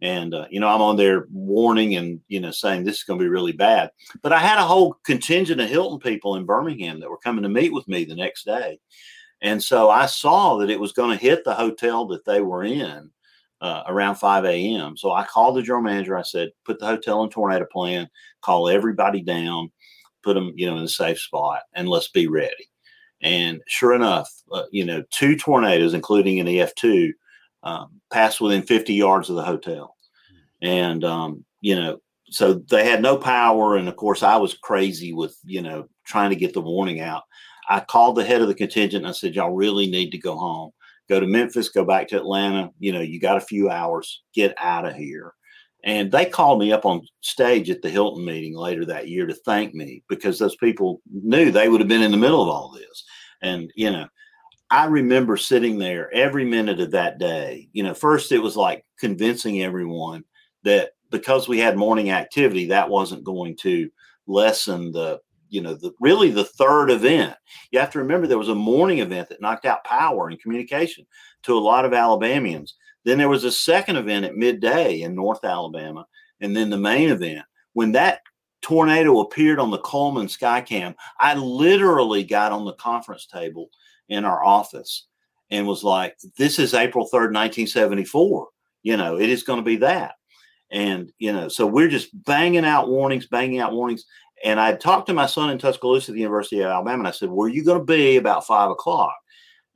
and uh, you know I'm on there warning and you know saying this is going to be really bad. But I had a whole contingent of Hilton people in Birmingham that were coming to meet with me the next day, and so I saw that it was going to hit the hotel that they were in uh, around 5 a.m. So I called the general manager. I said, put the hotel in tornado plan, call everybody down, put them, you know, in a safe spot, and let's be ready. And sure enough, uh, you know, two tornadoes, including an EF2, um, passed within 50 yards of the hotel. And, um, you know, so they had no power. And of course, I was crazy with, you know, trying to get the warning out. I called the head of the contingent and I said, Y'all really need to go home go to Memphis, go back to Atlanta. You know, you got a few hours, get out of here. And they called me up on stage at the Hilton meeting later that year to thank me because those people knew they would have been in the middle of all this. And, you know, I remember sitting there every minute of that day. You know, first it was like convincing everyone that because we had morning activity, that wasn't going to lessen the, you know, the really the third event. You have to remember there was a morning event that knocked out power and communication to a lot of Alabamians. Then there was a second event at midday in North Alabama, and then the main event. When that tornado appeared on the Cullman Skycam, I literally got on the conference table in our office and was like, "This is April third, nineteen seventy four. You know, it is going to be that." And you know, so we're just banging out warnings, banging out warnings. And I talked to my son in Tuscaloosa at the University of Alabama, and I said, "Where are you going to be about five o'clock?"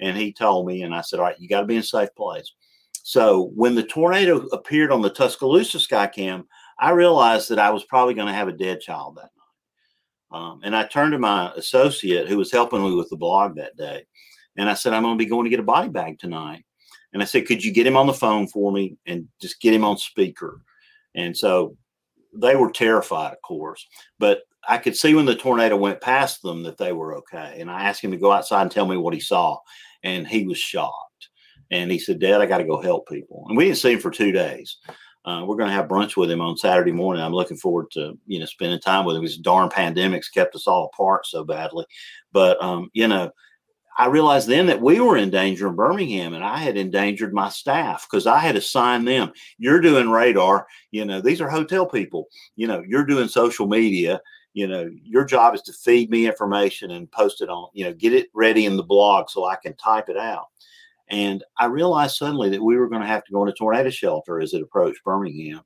And he told me, and I said, "All right, you got to be in a safe place." So when the tornado appeared on the Tuscaloosa Skycam, I realized that I was probably going to have a dead child that night. Um, and I turned to my associate who was helping me with the blog that day, and I said, "I'm going to be going to get a body bag tonight." And I said, "Could you get him on the phone for me and just get him on speaker?" And so they were terrified, of course, but I could see when the tornado went past them that they were okay. And I asked him to go outside and tell me what he saw, and he was shocked. And he said, "Dad, I got to go help people." And we didn't see him for two days. Uh, we're going to have brunch with him on Saturday morning. I'm looking forward to you know spending time with him. This darn pandemic's kept us all apart so badly, but um, you know, I realized then that we were in danger in Birmingham, and I had endangered my staff because I had assigned them. You're doing radar. You know, these are hotel people. You know, you're doing social media. You know, your job is to feed me information and post it on. You know, get it ready in the blog so I can type it out. And I realized suddenly that we were going to have to go into tornado shelter as it approached Birmingham.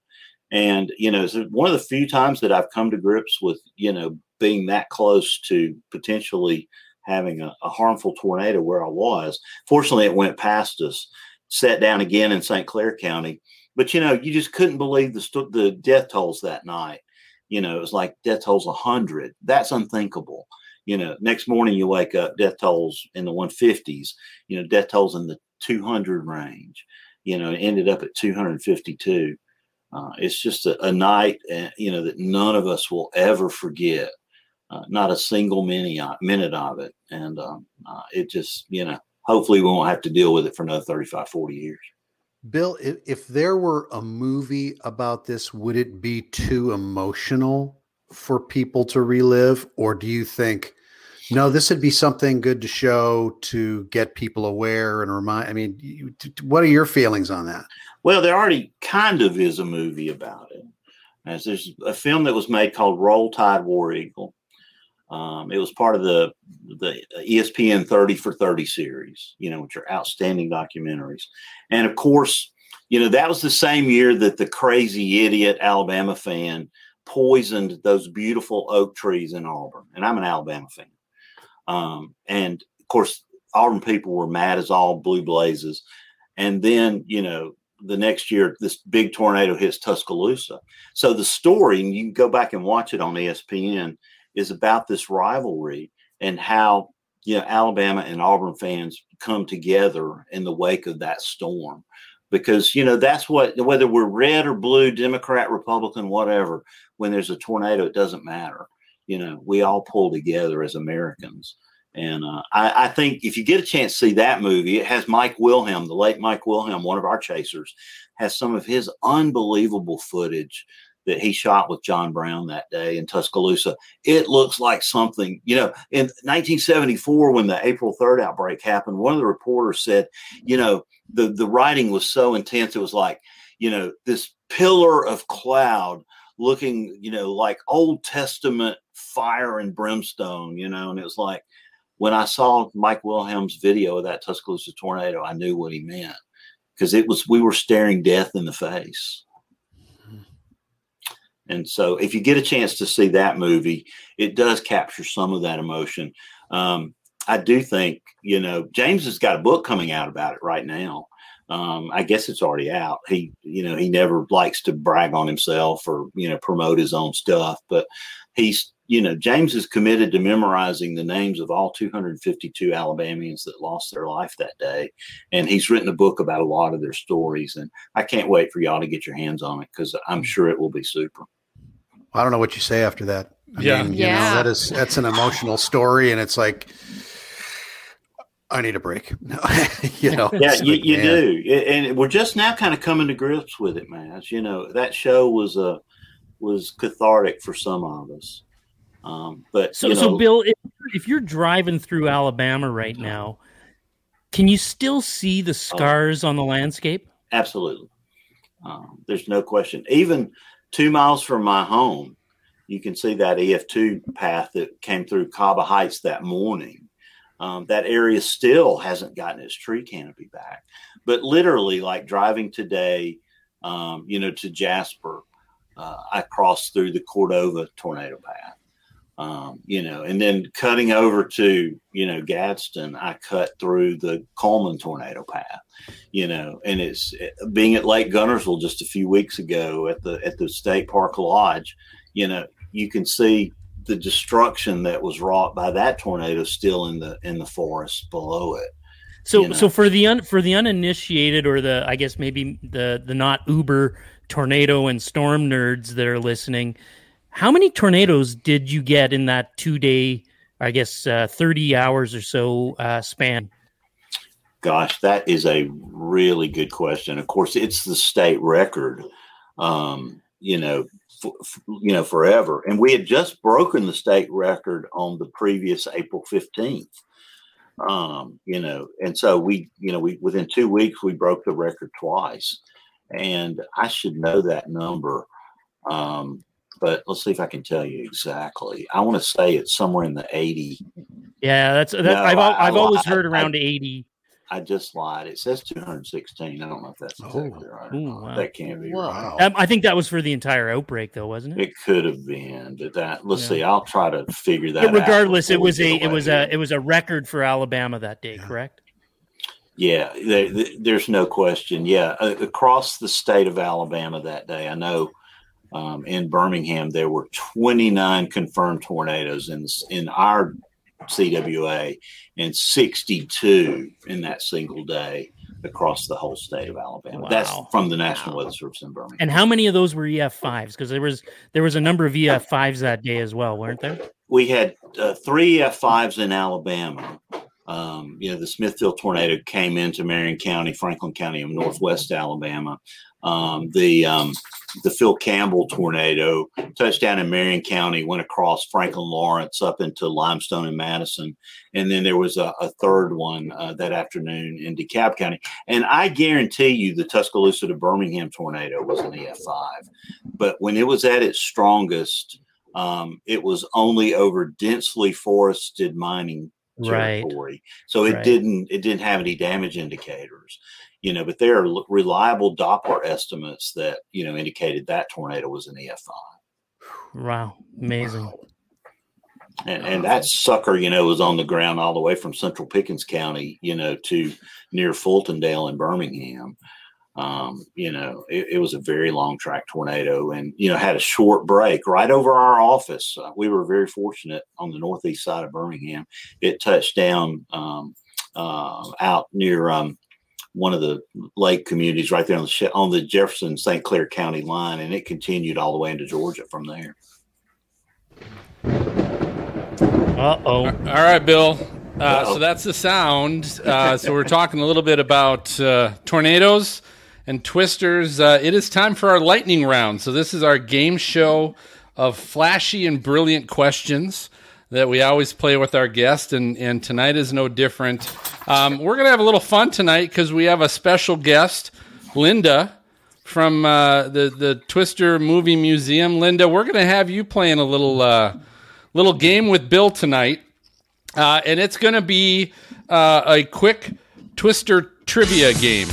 And, you know, it's one of the few times that I've come to grips with, you know, being that close to potentially having a, a harmful tornado where I was. Fortunately, it went past us, sat down again in St. Clair County. But, you know, you just couldn't believe the, the death tolls that night. You know, it was like death tolls a 100. That's unthinkable you know, next morning you wake up, death tolls in the 150s, you know, death tolls in the 200 range, you know, it ended up at 252. Uh, it's just a, a night, uh, you know, that none of us will ever forget. Uh, not a single minute, minute of it. And um, uh, it just, you know, hopefully we won't have to deal with it for another 35, 40 years. Bill, if, if there were a movie about this, would it be too emotional for people to relive? Or do you think no, this would be something good to show to get people aware and remind. I mean, you, what are your feelings on that? Well, there already kind of is a movie about it. As there's a film that was made called Roll Tide War Eagle. Um, it was part of the the ESPN 30 for 30 series, you know, which are outstanding documentaries. And of course, you know, that was the same year that the crazy idiot Alabama fan poisoned those beautiful oak trees in Auburn. And I'm an Alabama fan. Um, and of course, Auburn people were mad as all blue blazes. And then, you know, the next year, this big tornado hits Tuscaloosa. So the story, and you can go back and watch it on ESPN, is about this rivalry and how, you know, Alabama and Auburn fans come together in the wake of that storm. Because, you know, that's what, whether we're red or blue, Democrat, Republican, whatever, when there's a tornado, it doesn't matter you know, we all pull together as Americans. And uh, I, I, think if you get a chance to see that movie, it has Mike Wilhelm, the late Mike Wilhelm, one of our chasers, has some of his unbelievable footage that he shot with John Brown that day in Tuscaloosa. It looks like something, you know, in 1974, when the April 3rd outbreak happened, one of the reporters said, you know, the, the writing was so intense. It was like, you know, this pillar of cloud looking, you know, like Old Testament fire and brimstone, you know, and it was like when I saw Mike Wilhelm's video of that Tuscaloosa tornado, I knew what he meant because it was we were staring death in the face. And so, if you get a chance to see that movie, it does capture some of that emotion. Um, I do think, you know, James has got a book coming out about it right now. Um, I guess it's already out. He, you know, he never likes to brag on himself or, you know, promote his own stuff, but he's you know, James is committed to memorizing the names of all 252 Alabamians that lost their life that day. And he's written a book about a lot of their stories. And I can't wait for y'all to get your hands on it because I'm sure it will be super. I don't know what you say after that. I yeah. Mean, yeah. Know, that is, that's an emotional story. And it's like, I need a break. No, (laughs) you know. yeah, you, like, you do, and we're just now kind of coming to grips with it, man. As You know, that show was a was cathartic for some of us. Um, but So, you know, so Bill, if, if you're driving through Alabama right now, can you still see the scars on the landscape? Absolutely. Um, there's no question. Even two miles from my home, you can see that EF2 path that came through Cahaba Heights that morning. Um, that area still hasn't gotten its tree canopy back. But literally, like driving today, um, you know, to Jasper, uh, I crossed through the Cordova tornado path. Um, you know, and then cutting over to, you know, Gadsden, I cut through the Cullman tornado path, you know, and it's being at Lake Guntersville just a few weeks ago at the, at the State Park Lodge, you know, you can see the destruction that was wrought by that tornado still in the, in the forest below it. So, you know. so for the un, for the uninitiated, or the I guess maybe the the not Uber tornado and storm nerds that are listening, how many tornadoes did you get in that two day, I guess, uh, thirty hours or so uh, span? Gosh, that is a really good question. Of course, it's the state record, um, you know, f- f- you know, forever. And we had just broken the state record on the previous April fifteenth. Um, you know, and so we, you know, we within two weeks we broke the record twice, and I should know that number. Um, but let's see if I can tell you exactly. I want to say it's somewhere in the eighty. Yeah, that's that. No, I've I- I I've always lied. heard around I- eighty. I just lied. It says 216. I don't know if that's exactly right. Ooh, wow. That can't be right. Um, I think that was for the entire outbreak, though, wasn't it? It could have been, but that let's Yeah. see. I'll try to figure that. But regardless, out it was a it was here. a it was a record for Alabama that day, correct? Yeah, there, there- there's no question. Yeah, uh, across the state of Alabama that day, I know um, in Birmingham there were 29 confirmed tornadoes in in our CWA and 62 in that single day across the whole state of Alabama. That's from the National Weather Service in Birmingham. And how many of those were EF fives? Because there was there was a number of EF fives that day as well, weren't there? we had uh, three F5s in Alabama. Um, you know, the Smithville tornado came into Marion County, Franklin County, of Northwest Alabama. Um, the um, the Phil Campbell tornado touched down in Marion County, went across Franklin Lawrence up into Limestone and Madison, and then there was a, a third one uh, that afternoon in DeKalb County. And I guarantee you, the Tuscaloosa to Birmingham tornado was an EF5, but when it was at its strongest, um, it was only over densely forested mining Right. territory, so it Right. didn't it didn't have any damage indicators. You know, but there are reliable Doppler estimates that you know indicated that tornado was an EF5, Wow, amazing. and, and that sucker, you know, was on the ground all the way from Central Pickens County, you know, to near Fultondale in Birmingham. Um, you know, it, it was a very long track tornado and, you know, had a short break right over our office. Uh, we were very fortunate on the northeast side of Birmingham. It touched down um, uh, out near um, one of the lake communities right there on the, on the Jefferson St. Clair County line, and it continued all the way into Georgia from there. Uh oh. All right, Bill. Uh, so that's the sound. Uh, so we're talking a little bit about uh, tornadoes and twisters. Uh, it is time for our lightning round. So this is our game show of flashy and brilliant questions that we always play with our guest, and, and tonight is no different. Um, we're gonna have a little fun tonight because we have a special guest, Linda from uh, the the Twister Movie Museum. Linda, we're gonna have you playing a little uh, little game with Bill tonight, uh, and it's gonna be uh, a quick Twister trivia game.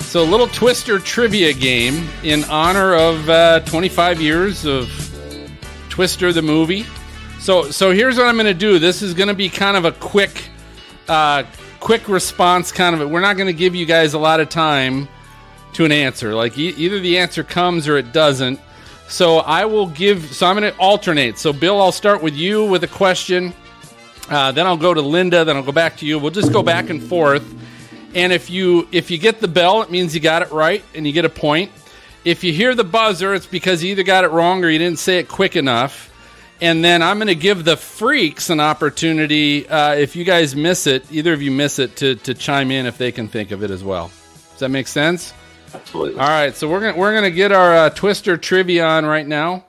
So, a little Twister trivia game in honor of uh, 25 years of Twister the movie. So, so here's what I'm going to do. This is going to be kind of a quick, uh, quick response kind of. We're not going to give you guys a lot of time to an answer. Like e- either the answer comes or it doesn't. So I will give. So I'm going to alternate. So Bill, I'll start with you with a question. Uh, then I'll go to Linda. Then I'll go back to you. We'll just go back and forth. And if you if you get the bell, it means you got it right and you get a point. If you hear the buzzer, it's because you either got it wrong or you didn't say it quick enough. And then I'm going to give the freaks an opportunity. Uh, if you guys miss it, either of you miss it, to, to chime in if they can think of it as well. Does that make sense? Absolutely. All right, so we're gonna we're gonna get our uh, Twister trivia on right now,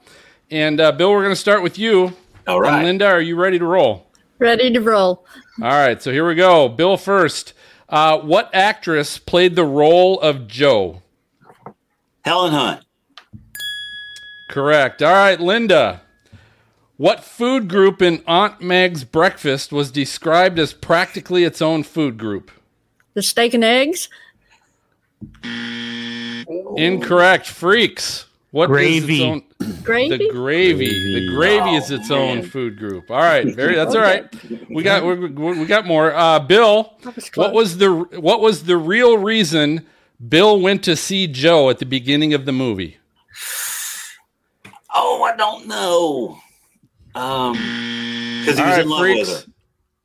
and uh, Bill, we're gonna start with you. All right. And Linda, are you ready to roll? Ready to roll. All right, so here we go. Bill first. Uh, what actress played the role of Joe? Helen Hunt. Correct. All right, Linda. What food group in Aunt Meg's breakfast was described as practically its own food group? The steak and eggs. Incorrect. Freaks. What is Gravy. its own- Gravy. The gravy. The gravy is its own food group. All right, very. That's all right. We got we we got more. Uh, Bill, what was the what was the real reason Bill went to see Joe at the beginning of the movie? Oh, I don't know. Um, because he was right, in love freaks. with her.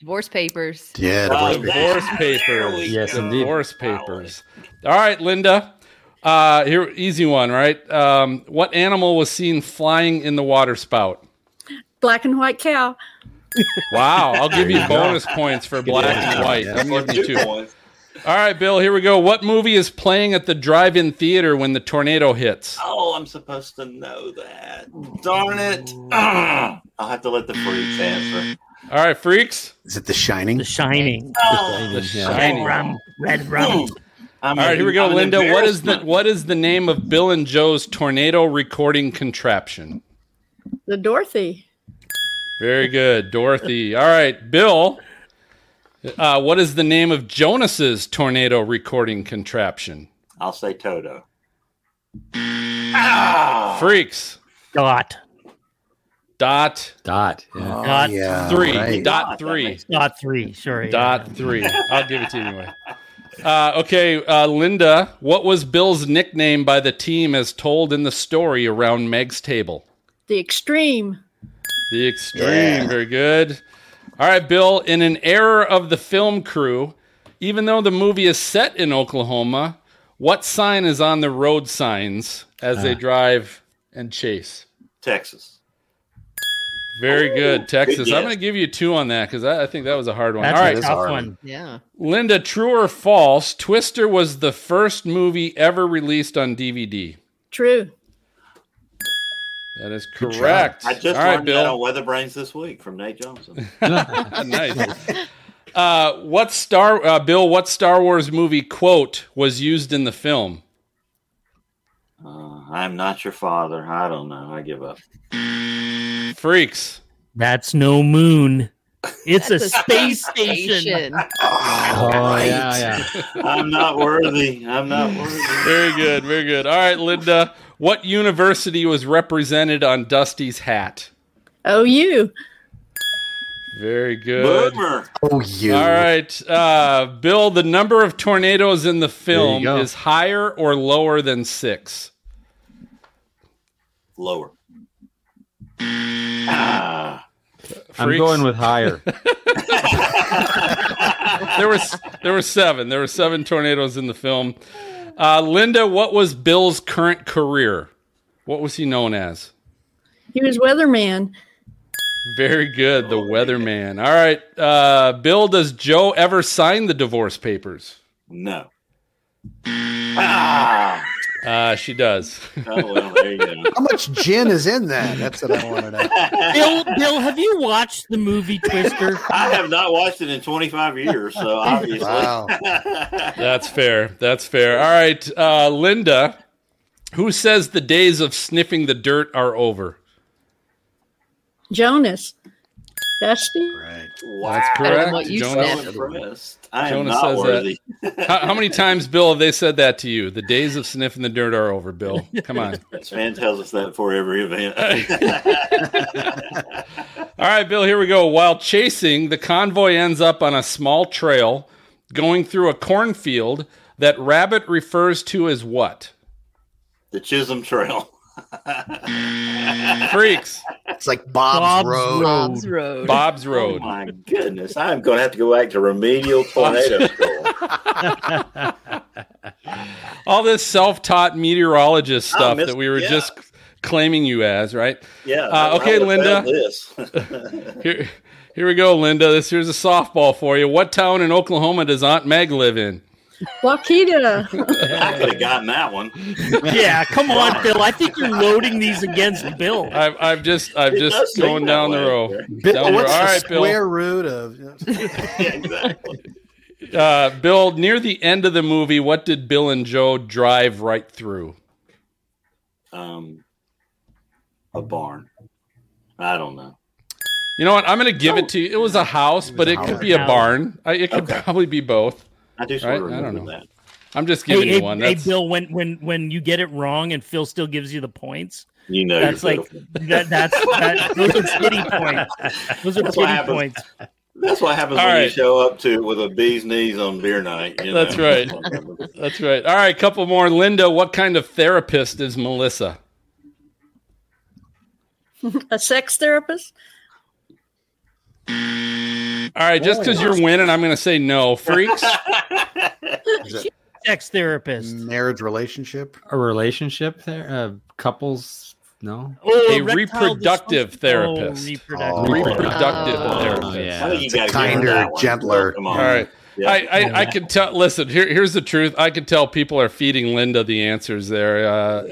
Divorce papers. Yeah, Oh, divorce that- Divorce papers. Yes, indeed. Divorce papers. All right, Linda. Uh, here, easy one, right? Um, what animal was seen flying in the water spout? Black and white cow. Wow, I'll give you bonus points for black and white. Yeah, I'm giving you two two. points. All right, Bill, here we go. What movie is playing at the drive-in theater when the tornado hits? Oh, I'm supposed to know that. Darn it. (clears throat) I'll have to let the freaks answer. All right, freaks. Is it The Shining? The Shining. Oh, The Shining. Red Rum, red rum. Hmm. I'm right, here we go, I'm Linda. What is the what is the name of Bill and Joe's tornado recording contraption? The Dorothy. Very good, Dorothy. All right, Bill. Uh, what is the name of Jonas's tornado recording contraption? I'll say Toto. Ah! Freaks. Dot. Dot Dot. Yeah. Dot yeah, three. right. Dot three. Dot three. Sorry. Dot three. I'll give it to you anyway. Uh, okay, uh, Linda. What was Bill's nickname by the team as told in the story around Meg's table? The extreme. The extreme. Yeah. Very good. All right, Bill. In an error of the film crew, even though the movie is set in Oklahoma, what sign is on the road signs as they ah. drive and chase? Texas. Very good, Texas. good I'm going to give you two on that because I, I think that was a hard one. That's All a tough hard. one. Yeah. Linda, true or false? Twister was the first movie ever released on DVD. True. That is Good correct. I just All right, learned that on Bill. Weather Brains this week from Nate Johnson. (laughs) (laughs) nice. Uh, what Star uh, Bill? What Star Wars movie quote was used in the film? Uh, I'm not your father. I don't know. I give up. Freaks. That's no moon. It's a a space space station. (laughs) Oh, yeah, yeah. I'm not worthy. I'm not worthy. Very good. Very good. All right, Linda. What university was represented on Dusty's hat? Oh, you. Very good. Boomer. Oh, you. All right, uh, Bill. The number of tornadoes in the film is higher or lower than six. Lower. Ah. I'm Freaks. going with higher. (laughs) there was there were seven. There were seven tornadoes in the film. Uh, Linda, what was Bill's current career? What was he known as? He was weatherman. Very good, the weatherman. All right, uh, Bill. Does Joe ever sign the divorce papers? No. Ah. Uh, she does. (laughs) Oh, well, there you go. How much gin is in that? That's what I want to know. (laughs) Bill, Bill, have you watched the movie Twister? (laughs) I have not watched it in 25 years, so obviously. Wow. That's fair. That's fair. All right, uh, Linda. Who says the days of sniffing the dirt are over? Jonas. Dusty. Right. Wow. That's Better than correct. what you Jonas, sniffed. impressed. I am Jonas not says worthy. (laughs) how, how many times, Bill, have they said that to you? The days of sniffing the dirt are over, Bill. Come on. (laughs) Sven tells us that for every event. (laughs) All right, Bill, here we go. While chasing, the convoy ends up on a small trail going through a cornfield that Rabbit refers to as what? the Chisholm Trail. Freaks. It's like Bob's, Bob's Road. Road. Bob's Road. Bob's Oh Road. my goodness. I'm going to have to go back to remedial (laughs) tornado (laughs) school. All this self taught meteorologist Oh, stuff Miss- that we were yeah. just claiming you as, right? Yeah. Uh, okay, Linda. This. (laughs) Here, here we go, Linda. This here's a softball for you. What town in Oklahoma does Aunt Meg live in? Wakita. (laughs) I could have gotten that one. yeah, come on, (laughs) Bill. I think you're loading these against Bill. I've, I've just, I've It just going down the way. row. Bill, Down the row. what's All the right, Bill. square root of? yeah, (laughs) exactly. Uh, Bill, near the end of the movie, what did Bill and Joe drive right through? Um, a barn. I don't know. You know what? I'm going to give it to you. It was a house, but it could be a house. barn. I, it could Okay. probably be both. I do Right? sort of I don't remember know. that. I'm just Hey, giving hey, you one. hey, Bill. When when when you get it wrong and Phil still gives you the points, You know, that's like that. That's that. Those are pity points. Those are That's what pity happens. points. That's what happens All when you show up to with a bee's knees on beer night. you That's know? right. That's right. All right, couple more. Linda, what kind of therapist is Melissa? (laughs) a sex therapist. All right, just because you're winning, I'm going to say no. Freaks? (laughs) Sex therapist. Marriage relationship. A relationship there? Uh, couples? No. Oh, a reproductive therapist. Oh, reproductive. Oh. Reproductive Oh. therapist. yeah. I think you It's a gotta give her kinder, that one. gentler- Come on. All right. Yeah. I, I, I can tell. Listen, here, here's the truth. I can tell people are feeding Linda the answers there uh, at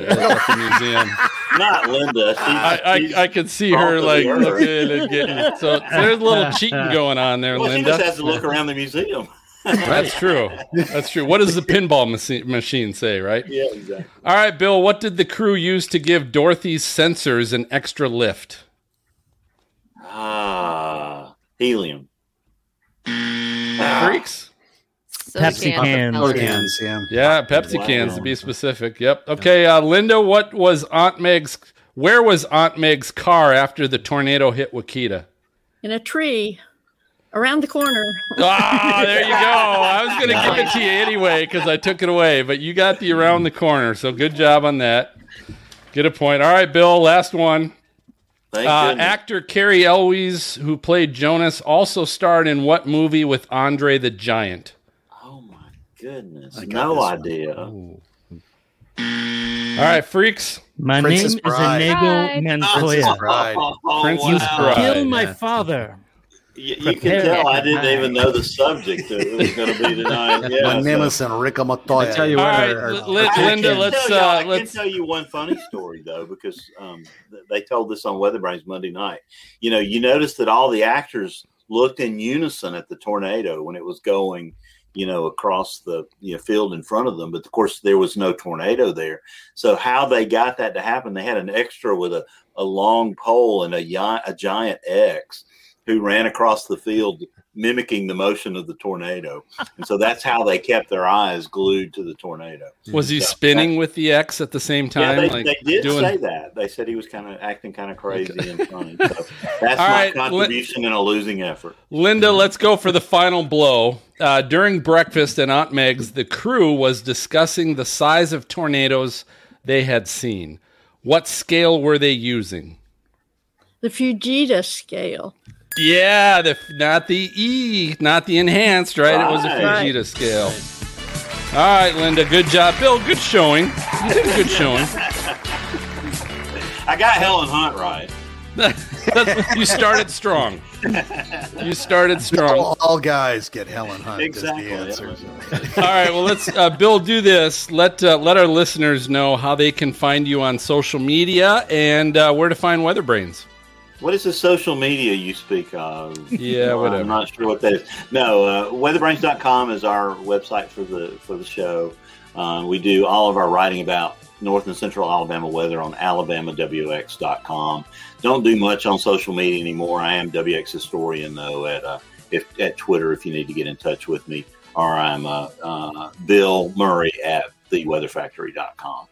the (laughs) museum. Not Linda. She's, I, she's- I, I could see her like looking and getting. So there's a little cheating (laughs) going on there, well, she Linda. just has to look around the museum. That's true. That's true. What does the pinball machi- machine say, right? Yeah, exactly. All right, Bill, what did the crew use to give Dorothy's sensors an extra lift? Ah, helium. Freaks? Soda Pepsi cans. cans. Soda cans, yeah. Yeah, Pepsi Wow. cans to be specific. Yep. Okay, uh, Linda, what was Aunt Meg's? Where was Aunt Meg's car after the tornado hit Wakita? in a tree around the corner. Ah, there you go. I was going to give it to you anyway because I took it away, but you got the around the corner. So good job on that. Get a point. All right, Bill, last one. Thank Uh, actor Cary Elwes, who played Jonas, also starred in what movie with Andre the Giant? oh my goodness, I got no idea. All right, freaks. My Princess name Bride. is Inigo Montoya. (laughs) Bride. Oh, Princess wow. Bride. Kill my yeah. father. You, you can tell I didn't hide. even know the subject that it was going to be (laughs) tonight. Yeah, My name so- is Enrico Montoya. I tell you All what, right, our- our- L- Lin- I Linda, let's tell you, uh, I let's can tell you one funny story though, because um, they told this on Weatherbrains Monday night. You know, you noticed that all the actors looked in unison at the tornado when it was going, you know, across the you know, field in front of them. But of course, there was no tornado there. So how they got that to happen? They had an extra with a, a long pole and a, a giant X who ran across the field mimicking the motion of the tornado. And so that's how they kept their eyes glued to the tornado. was he So spinning with the X at the same time? yeah, they, like they did doing- say that. They said he was kind of acting kind of crazy and funny. So that's (laughs) All my right, contribution in a losing effort. Linda, let's go for the final blow. Uh, during breakfast at Aunt Meg's, the crew was discussing the size of tornadoes they had seen. What scale were they using? The Fujita scale. Yeah, the not the E, not the enhanced, right? It was a Right. Fujita scale. All right, Linda, good job. Bill, good showing. You did a good showing. I got Helen Hunt right. (laughs) You started strong. You started strong. All, all guys get Helen Hunt Exactly, as the answer. All right, well, let's uh, Bill do this. Let uh, let our listeners know how they can find you on social media and uh, where to find Weatherbrains. What is the social media you speak of? Yeah, Well. I'm not sure what that is. No, uh, weatherbrains.com is our website for the for the show. Uh, we do all of our writing about North and Central Alabama weather on alabamawx.com. Don't do much on social media anymore. I am WX historian though at uh, if at Twitter if you need to get in touch with me, or I'm uh, uh, Bill Murray at theweatherfactory.com.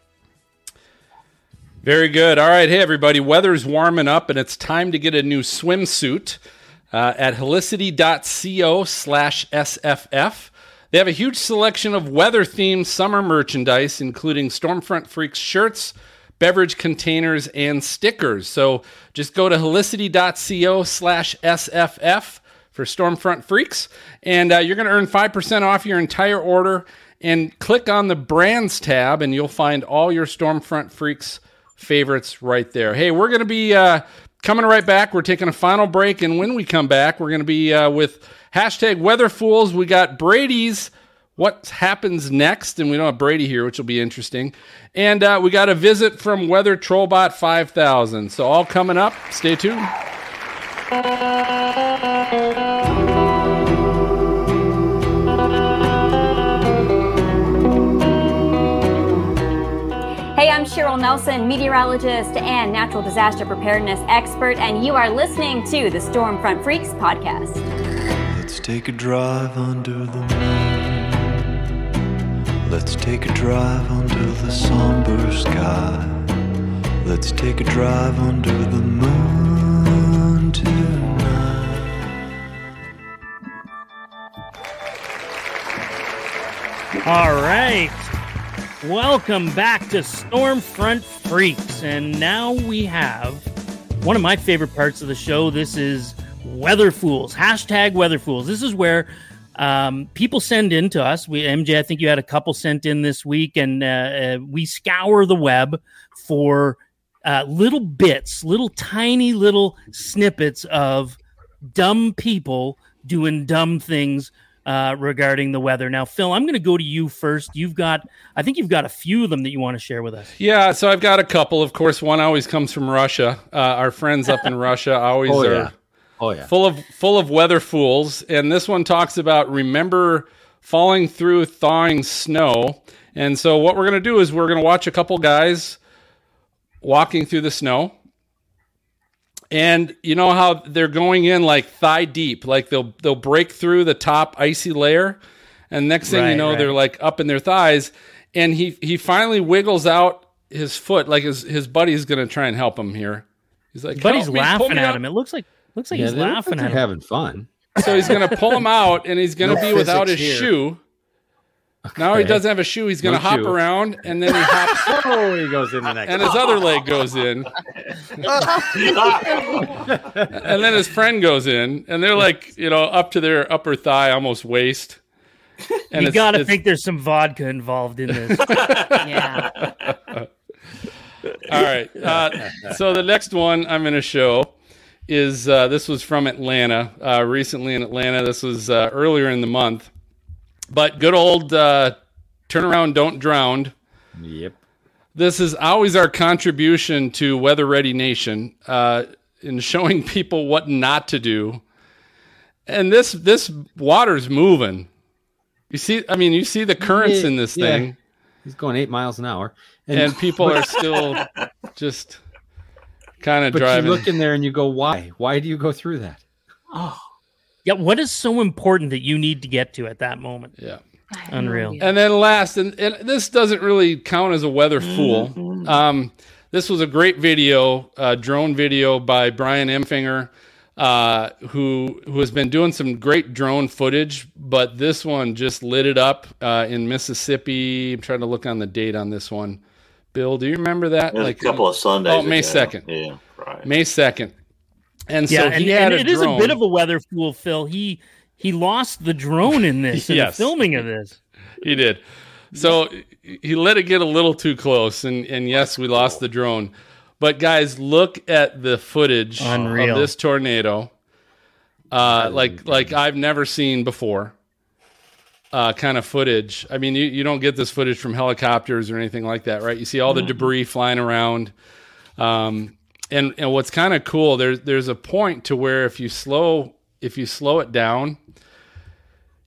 Very good. All right, hey everybody, weather's warming up and it's time to get a new swimsuit uh, at helicity.co slash SFF. They have a huge selection of weather themed summer merchandise, including Stormfront Freaks shirts, beverage containers, and stickers. So just go to helicity.co slash SFF for Stormfront Freaks, and uh, you're going to earn 5% off your entire order. And click on the brands tab, and you'll find all your Stormfront Freaks favorites right there. Hey, we're going to be uh, coming right back. We're taking a final break, and when we come back, we're going to be uh, with hashtag Weather Fools. We got Brady's what happens next, and we don't have Brady here, which will be interesting. And uh, we got a visit from Weather Trollbot 5000. So all coming up. Stay tuned. Cheryl Nelson, meteorologist and natural disaster preparedness expert, and you are listening to the Stormfront Freaks podcast. Let's take a drive under the moon. Let's take a drive under the somber sky. Let's take a drive under the moon tonight. All right. Welcome back to Stormfront Freaks. And now we have one of my favorite parts of the show. This is Weather Fools. Hashtag Weather Fools. This is where um, people send in to us. We MJ, I think you had a couple sent in this week, and uh, uh, we scour the web for uh, little bits, little tiny little snippets of dumb people doing dumb things uh, regarding the weather. Now, Phil, I'm going to go to you first. You've got, I think you've got a few of them that you want to share with us. Yeah, so I've got a couple. Of course, one always comes from Russia. Uh, our friends up in (laughs) Russia always Oh, are yeah. Oh, yeah. full of full of weather fools. And this one talks about remember falling through thawing snow. And so what we're going to do is we're going to watch a couple guys walking through the snow. And you know how they're going in like thigh deep, like they'll they'll break through the top icy layer, and next thing you know, right. they're like up in their thighs. And he he finally wiggles out his foot, like his his buddy's gonna try and help him here. He's like, But he's me, laughing at out." him. It looks like looks like Yeah, he's laughing like at him. having fun. So he's gonna pull him out, and he's gonna No be without his here. shoe. Now he doesn't have a shoe. He's gonna No hop shoe. around, and then he hops, (laughs) Oh, he goes in the next. and his other leg goes in, (laughs) (laughs) and then his friend goes in, and they're like, you know, up to their upper thigh, almost waist. And you got to think there's some vodka involved in this. Yeah. All right. Uh, so the next one I'm going to show is uh, this was from Atlanta, uh, recently in Atlanta. This was uh, earlier in the month. But good old uh, turn around, don't drown. Yep. This is always our contribution to Weather Ready Nation uh, in showing people what not to do. And this this water's moving. You see, I mean, you see the currents in this Yeah. thing, He's going eight miles an hour, and people are (laughs) still just kind of But driving. you look in there and you go, "Why? Why do you go through that?" Yeah, what is so important that you need to get to at that moment? Yeah. Unreal. And then last, and, and this doesn't really count as a weather fool. Um, this was a great video, uh, drone video by Brian Emfinger, uh, who who has been doing some great drone footage, but this one just lit it up uh, in Mississippi. I'm trying to look on the date on this one. Bill, do you remember that? It was a couple of Sundays Oh, May ago. second. Yeah, right. May second. And yeah, so and, he had and a it is a bit of a weather fool, Phil. He he lost the drone in this, in Yes. the filming of this. (laughs) he did. So he let it get a little too close, and and yes, we lost the drone. But guys, look at the footage Unreal. of this tornado, uh, like like I've never seen before. Uh, kind of footage. I mean, you, you don't get this footage from helicopters or anything like that, right? You see all the debris flying around. Um, and and what's kind of cool, there's there's a point to where if you slow if you slow it down,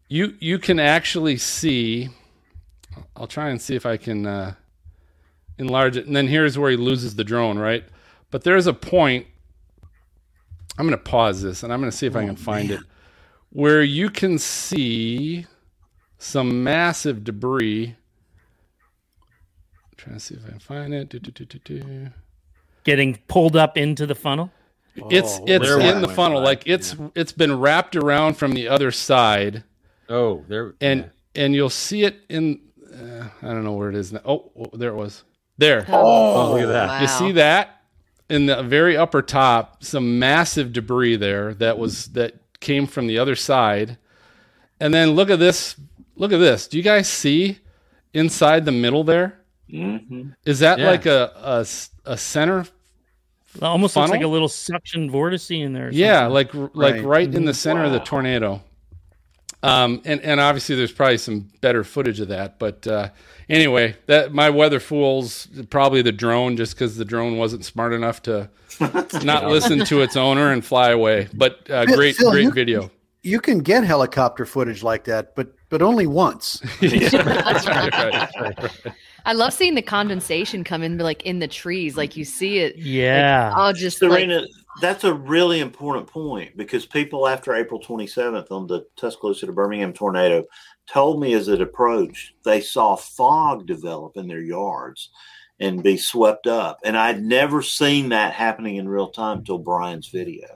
you you can actually see. I'll try and see if I can uh, enlarge it. And then here's where he loses the drone, right? But there's a point. I'm going to pause this and I'm going to see if I can find it where you can see some massive debris. trying to see if I can find it. Do, do, do. Getting pulled up into the funnel. It's Oh, it's there in it the funnel, by. like it's it's been wrapped around from the other side, Oh, there. and and you'll see it in. Uh, I don't know where it is now. Oh, oh, there it was. There. Oh, look at that. You see that in the very upper top, some massive debris there that was that came from the other side. And then look at this. Look at this. Do you guys see inside the middle there? Is that Yeah. like a center? Almost looks like a little suction vortice in there. Yeah, like like Right. right, in the Mhm. center of the tornado. Um, and and obviously there's probably some better footage of that, but uh, anyway, that my weather fools probably the drone, just because the drone wasn't smart enough to (laughs) not listen to its owner and fly away. But uh, great Phil, great you- video. You can get helicopter footage like that, but but only once. (laughs) That's (laughs) right. I love seeing the condensation come in like in the trees, like you see it. Yeah, like, oh, just like Serena, that's a really important point because people after April 27th on the Tuscaloosa to Birmingham tornado told me as it approached, they saw fog develop in their yards and be swept up. And I'd never seen that happening in real time until Brian's video.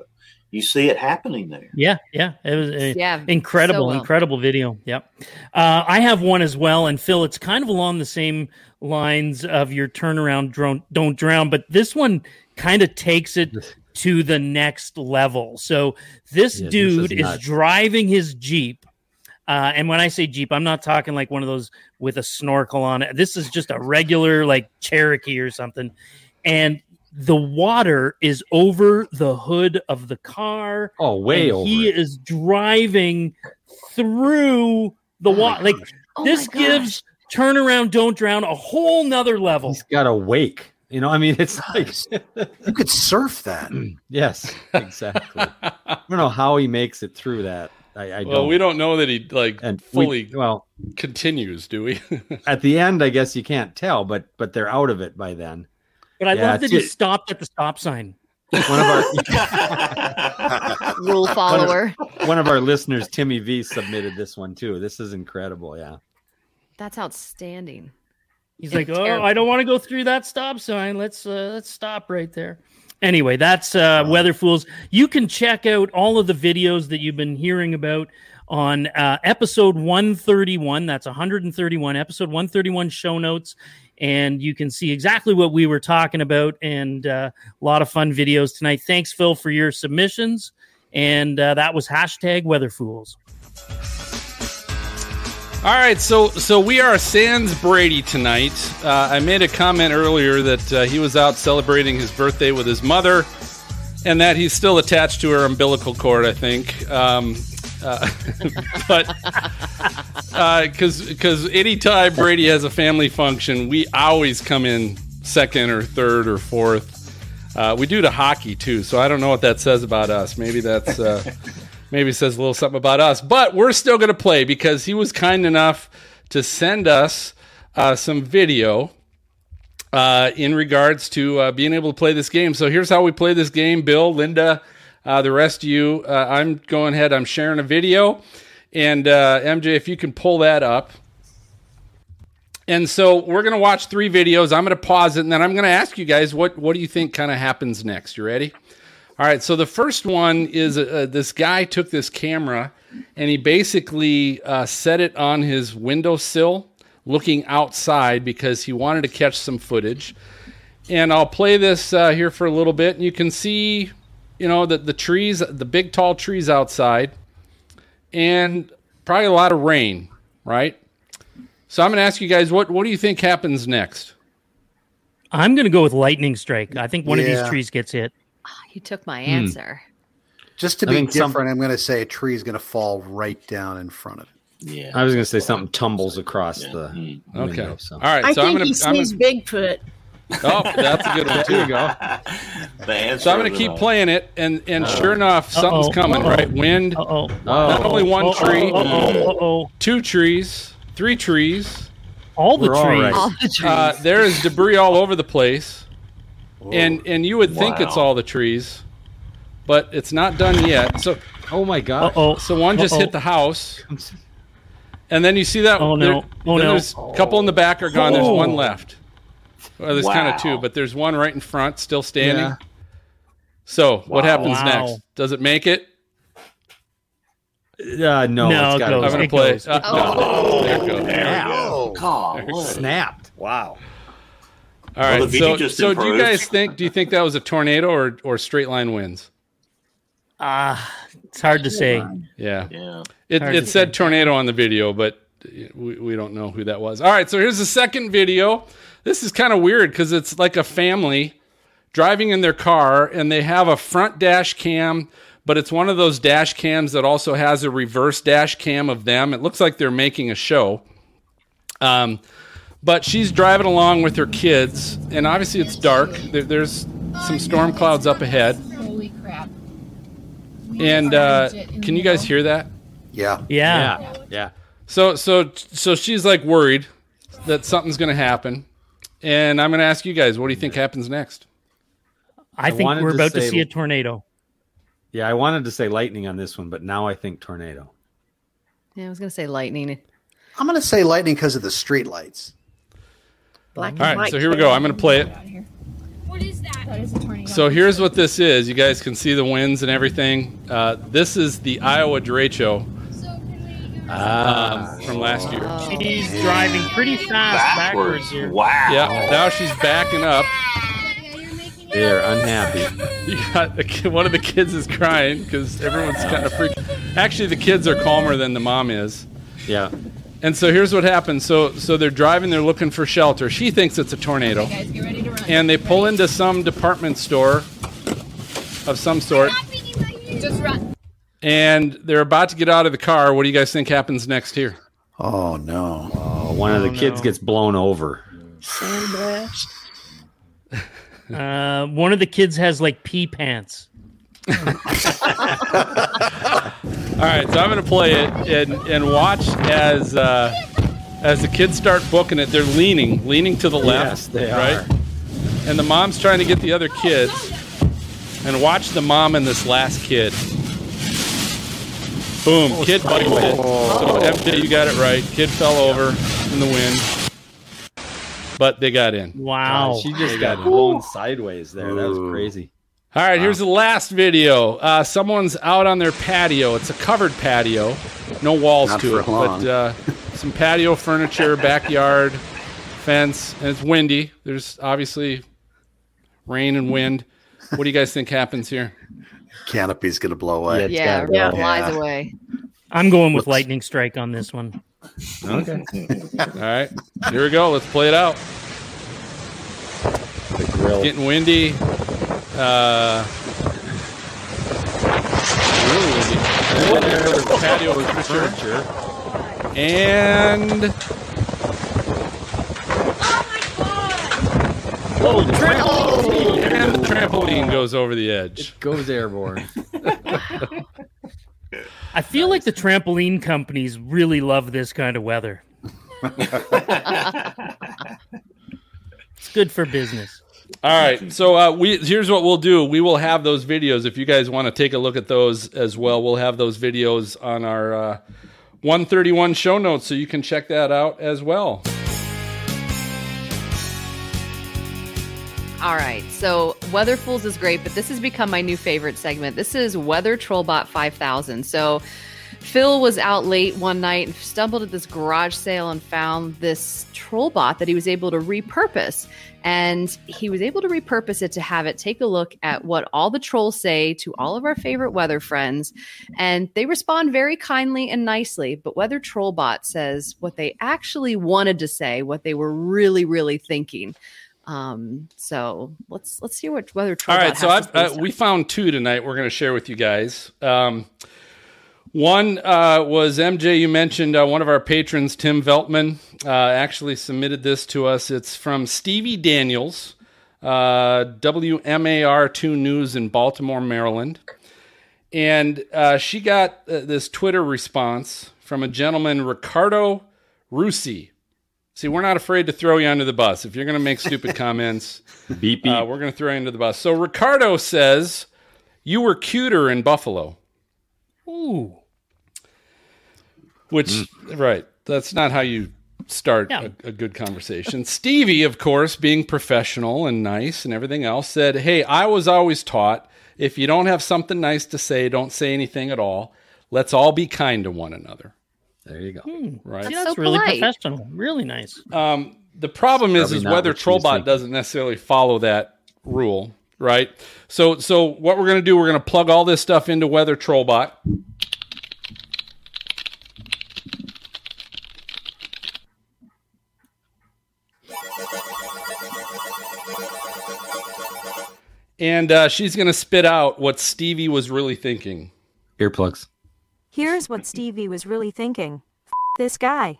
You see it happening there. Yeah, yeah, it was Yeah, incredible, so well. incredible video. Yep, uh, I have one as well, and Phil, it's kind of along the same lines of your turnaround drone, don't drown, but this one kind of takes it to the next level. So this Yeah, this dude is is, driving his jeep. Uh, and when I say Jeep, I'm not talking like one of those with a snorkel on it. This is just a regular like Cherokee or something. And the water is over the hood of the car. Oh, way and over He is driving through the oh water. Like Oh this gives turnaround, don't drown a whole nother level. He's got a wake. You know, I mean, it's like you could surf that. (clears throat) yes, exactly. (laughs) I don't know how he makes it through that. I, I well, don't. we don't know that he like And we- fully well continues, do we? (laughs) at the end, I guess you can't tell, but but they're out of it by then. But I Yeah, love that it's he stopped at the stop sign. One of our (laughs) (laughs) rule follower. one of our listeners, Timmy V, submitted this one too. This is incredible. Yeah. That's outstanding. He's It's like, "Oh. I don't want to go through that stop sign. Let's uh, let's stop right there." Anyway, that's uh, Weather Fools. You can check out all of the videos that you've been hearing about on uh, episode 131. That's 131, episode 131 show notes. And you can see exactly what we were talking about and uh, a lot of fun videos tonight. Thanks, Phil, for your submissions. And uh, that was hashtag Weather Fools. All right, so so we are Sans Brady tonight. Uh, I made a comment earlier that uh, he was out celebrating his birthday with his mother, and that he's still attached to her umbilical cord. I think, um, uh, (laughs) but because because anytime Brady has a family function, we always come in second or third or fourth. Uh, we do to hockey too, so I don't know what that says about us. Maybe that's. Uh, (laughs) maybe says a little something about us. But we're still going to play because he was kind enough to send us uh, some video uh, in regards to uh, being able to play this game. So here's how we play this game. Bill, Linda, uh, the rest of you, uh, I'm going ahead. I'm sharing a video, and uh, MJ, if you can pull that up. And so we're going to watch three videos. I'm going to pause it, and then I'm going to ask you guys what what do you think kind of happens next. You ready? All right. So the first one is uh, this guy took this camera and he basically uh, set it on his windowsill, looking outside because he wanted to catch some footage. And I'll play this uh, here for a little bit, and you can see, you know, the the trees, the big tall trees outside, and probably a lot of rain, right? So I'm going to ask you guys, what what do you think happens next? I'm going to go with lightning strike. I think one of these trees gets hit. You took my Hmm. answer. Just to I be think some- different, I'm going to say a tree is going to fall right down in front of it. Yeah. I was going to say something tumbles across the Okay. window. So. All right. I so think I'm going he to. I'm sees Bigfoot. Oh, that's a good one too. There go. So I'm going to keep all. playing it, and and sure enough, something's Uh-oh. coming. Uh-oh. Right, wind. Uh-oh. Not only one Uh-oh. tree, Uh-oh. Uh-oh. two trees, three trees. All the We're trees. right. All the trees. Uh, there is debris all over the place, and and you would think it's all the trees, but it's not done yet. So Oh my god. Uh-oh. so one just Uh-oh. hit the house, and then you see that. Oh, no. there- Oh, no. There's a couple in the back are gone. There's Oh. one left. (laughs) Well, there's kind of two, but there's one right in front, still standing. Yeah. So what happens Wow. next? Does it make it? Uh, no, No, it's it got goes. I'm gonna play. Uh, Oh. There it goes. There we go. God, what? snapped. Wow. All right. the video so, just so do you guys think? Do you think that was a tornado or or straight line winds? Ah, it's hard to say. Yeah. Yeah. It, Hard it to said tornado on the video, but we, we don't know who that was. All right, so here's the second video. This is kind of weird because it's like a family driving in their car and they have a front dash cam, but it's one of those dash cams that also has a reverse dash cam of them. It looks like they're making a show. Um, but she's driving along with her kids, and obviously it's dark. There, there's some storm clouds up ahead. Holy crap. And uh, can you guys hear that? Yeah. Yeah. Yeah. Yeah. So so so she's like worried that something's going to happen, and I'm going to ask you guys, what do you think happens next? I I think wanted we're to about to see a tornado. Yeah, I wanted to say lightning on this one, but now I think tornado. Yeah, I was gonna say lightning. I'm going to say lightning because of the street lights. Black All right, so here we go. I'm going to play it. What is that? That is a tornado. So here's what this is. You guys can see the winds and everything. Uh, this is the Iowa derecho um, from last year. She's driving pretty fast backwards, here. Wow. Yeah, now she's backing up. They're unhappy. You got a one of the kids is crying because everyone's kind of freaked. Actually, the kids are calmer than the mom is. Yeah. And so here's what happens. So so they're driving. They're looking for shelter. She thinks it's a tornado, Guys, get ready to run. and they pull into some department store of some sort, Just run. And they're about to get out of the car. What do you guys think happens next here? Oh no! Oh, one of the kids gets blown over. Sandblast. (laughs) Uh, one of the kids has like pee pants. (laughs) All right, so I'm going to play it and and watch as uh, as the kids start booking it. They're leaning, leaning to the left, Yes, they right? are. And the mom's trying to get the other kids. And watch the mom and this last kid. Boom! Kid bites it. So MJ, you got it right. Kid fell over in the wind, but they got in. Wow. God, she just They got in. blown sideways there. That was crazy. All right, here's the last video. Uh, someone's out on their patio. It's a covered patio, no walls Not to for it, long. but uh, some patio furniture, backyard fence, and it's windy. There's obviously rain and wind. What do you guys think happens here? Canopy's going to blow away. Yeah, gotta yeah, go. flies away. I'm going with Looks- lightning strike on this one. Okay. (laughs) All right, here we go. Let's play it out. The grill. Getting windy. Uh, really windy. There's the patio furniture. And Oh, the trampoline. and the trampoline goes over the edge. Goes airborne. (laughs) I feel like the trampoline companies really love this kind of weather. It's good for business. All right, so uh, we here's what we'll do. We will have those videos if you guys want to take a look at those as well. We'll have those videos on our uh, 131 show notes, so you can check that out as well. All right. So Weatherfools is great, but this has become my new favorite segment. This is Weather Trollbot 5000. So Phil was out late one night and stumbled at this garage sale and found this trollbot that he was able to repurpose. And he was able to repurpose it to have it take a look at what all the trolls say to all of our favorite weather friends. And they respond very kindly and nicely. But Weather Trollbot says what they actually wanted to say, what they were really, really thinking. Um, so let's let's see what Weather Trollbot All right, so uh, we found two tonight. We're going to share with you guys. Um, one uh, was MJ. You mentioned uh, one of our patrons, Tim Veltman, uh, actually submitted this to us. It's from Stevie Daniels, uh, WMAR two News in Baltimore, Maryland, and uh, she got uh, this Twitter response from a gentleman, Ricardo Rusi. See, we're not afraid to throw you under the bus. If you're going to make (laughs) stupid comments, beep, beep. Uh, we're going to throw you under the bus. So Ricardo says, You were cuter in Buffalo. Ooh. Which, Mm. right, that's not how you start a, a good conversation. (laughs) Stevie, of course, being professional and nice and everything else, said, Hey, I was always taught if you don't have something nice to say, don't say anything at all. Let's all be kind to one another. There you go. Hmm. Right. That's, See, that's so really polite. professional. Really nice. Um, the problem is, is Weather Trollbot doesn't necessarily follow that rule, right? So, so what we're going to do, we're going to plug all this stuff into Weather Trollbot. And uh, she's going to spit out what Stevie was really thinking. Earplugs. Here's what Stevie was really thinking. F- this guy.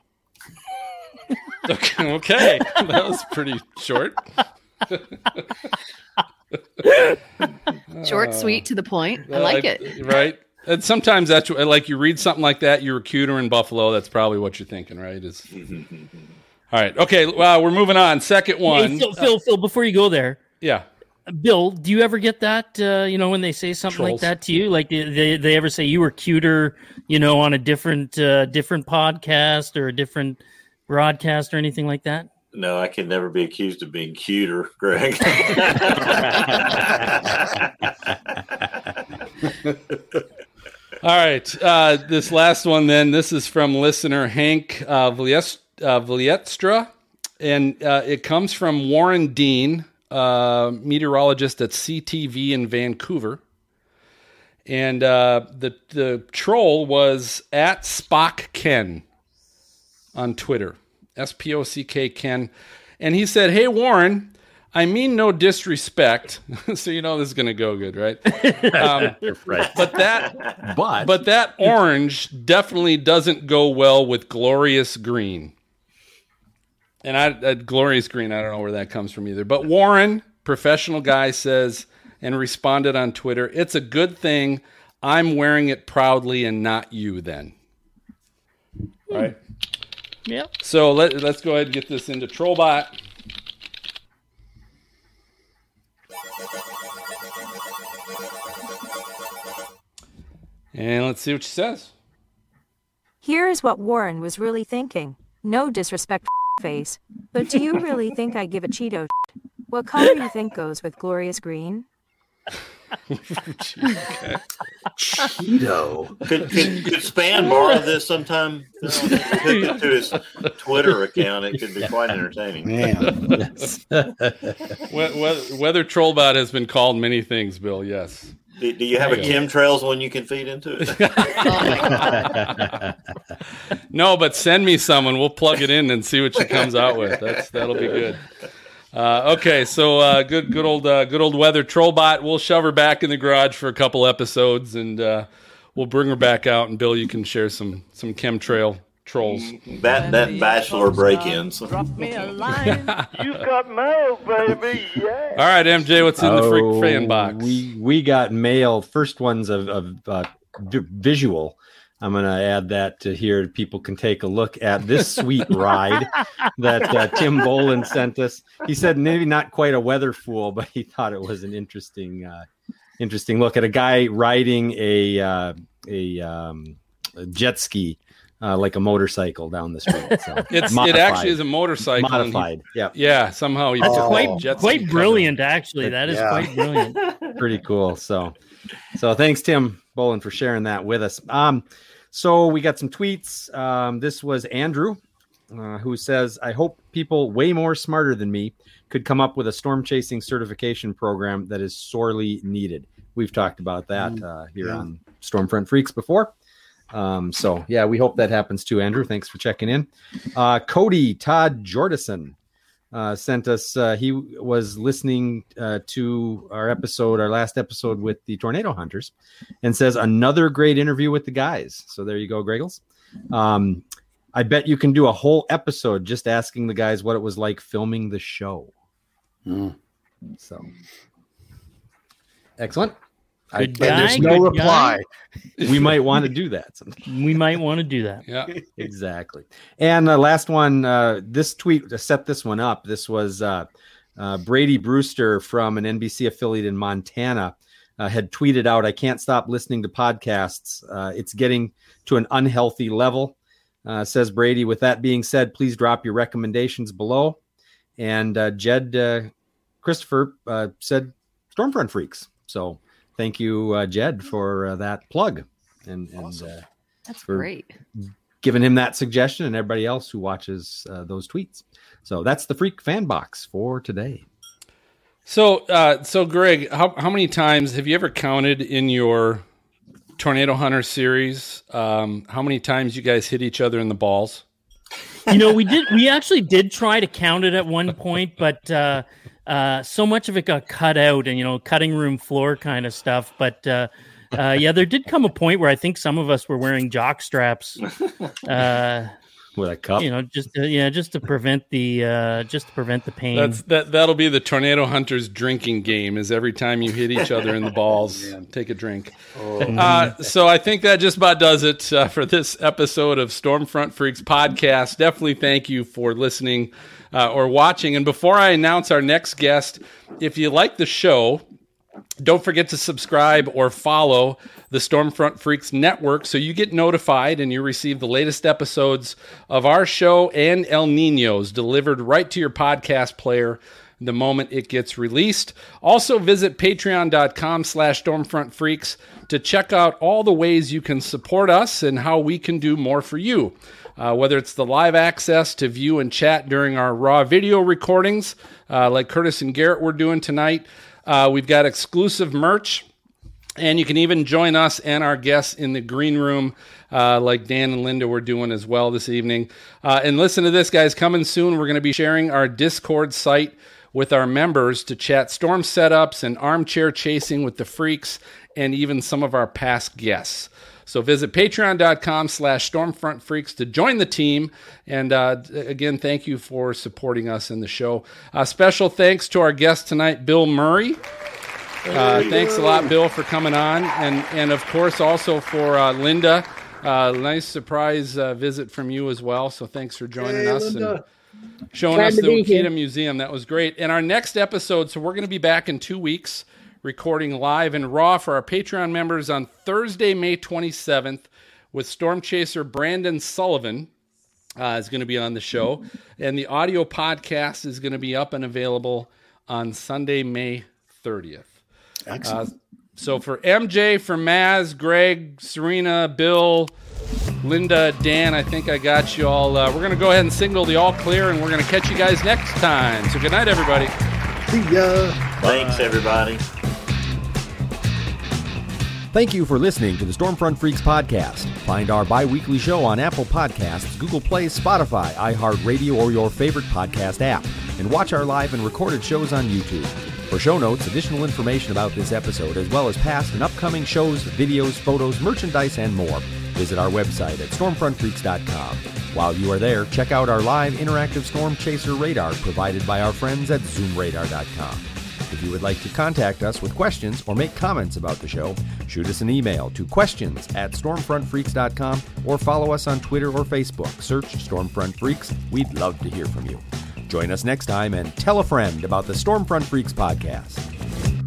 Okay, (laughs) okay. that was pretty short. Short, sweet, to the point. I like it. Uh, Right. And sometimes that's like you read something like that, you're a cuter in Buffalo. That's probably what you're thinking, right? Is (laughs) all right. Okay. Well, we're moving on. Second one. Hey, Phil, Phil, Phil, before you go there, yeah. Bill, do you ever get that? Uh, you know, when they say something Trolls. like that to you, like they, they they ever say you were cuter, you know, on a different uh, different podcast or a different broadcast or anything like that? No, I can never be accused of being cuter, (laughs) Greg. All right. Uh, this last one, then, this is from listener Hank uh, Vlies- uh, Vlietstra, and uh, it comes from Warren Dean, uh, meteorologist at CTV in Vancouver. And uh, the the troll was at Spock Ken on Twitter, S P O C K Ken, and he said, "Hey Warren, I mean no disrespect, (laughs) so you know this is going to go good, right? (laughs) Um, Right. But that, But but that orange definitely doesn't go well with glorious green. And I, that glorious green, I don't know where that comes from either. But Warren, professional guy, says and responded on Twitter, "It's a good thing I'm wearing it proudly and not you." Then, hmm. right? Yeah. So let, let's go ahead and get this into Trollbot. And let's see what she says. Here's what Warren was really thinking. No disrespect, face, but do you really think I give a Cheeto? What color do you think goes with glorious green? Cheeto. Could, could, could Spann borrow this sometime? Phil? Hook it to his Twitter account. It could be quite entertaining. Man. (laughs) we- Weather Trollbot has been called many things, Bill. Yes. Do, do you have a There you go. chemtrails one you can feed into it? (laughs) No, but send me someone. We'll plug it in and see what she comes out with. That's that'll be good. Uh, okay, so uh, good, good old, uh, good old weather trollbot. We'll shove her back in the garage for a couple episodes, and uh, we'll bring her back out. And Bill, you can share some some chemtrail trolls. that that bachelor break-ins. (laughs) All (laughs) You got mail, baby. Yeah. right, MJ, what's in the Oh, freak fan box? We we got mail. First ones of of uh, v- visual. I'm going to add that to here. People can take a look at this sweet (laughs) ride that uh, Tim Boland sent us. He said maybe not quite a weather fool, but he thought it was an interesting, uh, interesting look at a guy riding a uh, a, um, a jet ski. Uh, like a motorcycle down the street. So (laughs) It's it actually is a motorcycle. and he- Modified. Yeah. yeah. Somehow he That's put quite jet quite ski brilliant, actually. That is yeah. quite brilliant. (laughs) pretty cool. So, so thanks, Tim Bolin, for sharing that with us. Um, so we got some tweets. Um, this was Andrew, uh, who says, "I hope people way more smarter than me could come up with a storm chasing certification program that is sorely needed." We've talked about that uh, here yeah. on Stormfront Freaks before. Um, so yeah, we hope that happens too, Andrew. Thanks for checking in. Uh, Cody Todd Jordison uh, sent us. Uh, he was listening uh, to our episode, our last episode with the Tornado Hunters, and says another great interview with the guys. So there you go, Greggles. Um, I bet you can do a whole episode just asking the guys what it was like filming the show. So excellent. Good And there's no good reply. (laughs) we might want to do that. sometime. We might want to do that. Yeah. (laughs) exactly. And the last one, uh, this tweet to set this one up. This was uh, uh, Brady Brewster from an NBC affiliate in Montana uh, had tweeted out, "I can't stop listening to podcasts. Uh, it's getting to an unhealthy level." Uh, says Brady. With that being said, please drop your recommendations below. And uh, Jed uh, Christopher uh, said, "Stormfront Freaks." So thank you, uh, Jed, for uh, that plug. And, and uh, That's for great. giving him that suggestion and everybody else who watches uh, those tweets. So that's the Freak Fan Box for today. So, uh, so Greg, how how many times have you ever counted in your Tornado Hunter series? Um, how many times you guys hit each other in the balls? you know, we did. We actually did try to count it at one point, but uh, uh, so much of it got cut out and you know cutting room floor kind of stuff. But uh, uh, yeah, there did come a point where I think some of us were wearing jock straps. (laughs) Uh, with a cup, you know, just to, yeah, just to prevent the uh, just to prevent the pain. That's that. That'll be the tornado hunters drinking game. Is every time you hit each other in the balls, (laughs) take a drink. Uh, so I think that just about does it uh, for this episode of Stormfront Freaks podcast. Definitely thank you for listening uh, or watching. And before I announce our next guest, if you like the show, don't forget to subscribe or follow the Stormfront Freaks Network so you get notified and you receive the latest episodes of our show and El Nino's delivered right to your podcast player the moment it gets released. Also visit patreon.com slash stormfrontfreaks to check out all the ways you can support us and how we can do more for you. Uh, whether it's the live access to view and chat during our raw video recordings, uh, like Curtis and Garrett were doing tonight, uh, we've got exclusive merch, and you can even join us and our guests in the green room, uh, like Dan and Linda were doing as well this evening. Uh, and listen to this, guys. Coming soon, we're going to be sharing our Discord site with our members to chat storm setups and armchair chasing with the freaks and even some of our past guests. So visit patreon.com slash stormfront freaks to join the team. And uh, again, thank you for supporting us in the show. Uh, special thanks to our guest tonight, Bill Murray. Uh, thanks a lot, Bill, for coming on. And, and of course, also for uh, Linda. Uh, nice surprise uh, visit from you as well. So thanks for joining Hey, us. Linda. And showing Glad us the. Wakita Museum. That was great. And our next episode, so we're going to be back in two weeks recording live and raw for our Patreon members on Thursday, May 27th with Storm Chaser Brandon Sullivan. Uh, is going to be on the show, and the audio podcast is going to be up and available on Sunday, May 30th. Excellent. Uh, so for MJ, for Maz, Greg, Serena, Bill, Linda, Dan, I think I got you all. Uh, we're going to go ahead and signal the all clear, and we're going to catch you guys next time. So good night, everybody. See ya. Thanks, everybody. Thank you for listening to the Stormfront Freaks podcast. Find our bi weekly show on Apple Podcasts, Google Play, Spotify, iHeartRadio, or your favorite podcast app. And watch our live and recorded shows on YouTube. For show notes, additional information about this episode, as well as past and upcoming shows, videos, photos, merchandise, and more, visit our website at stormfrontfreaks.com. While you are there, check out our live interactive storm chaser radar provided by our friends at zoomradar.com. If you would like to contact us with questions or make comments about the show, shoot us an email to questions at stormfrontfreaks.com or follow us on Twitter or Facebook. Search Stormfront Freaks. We'd love to hear from you. Join us next time and tell a friend about the Stormfront Freaks podcast.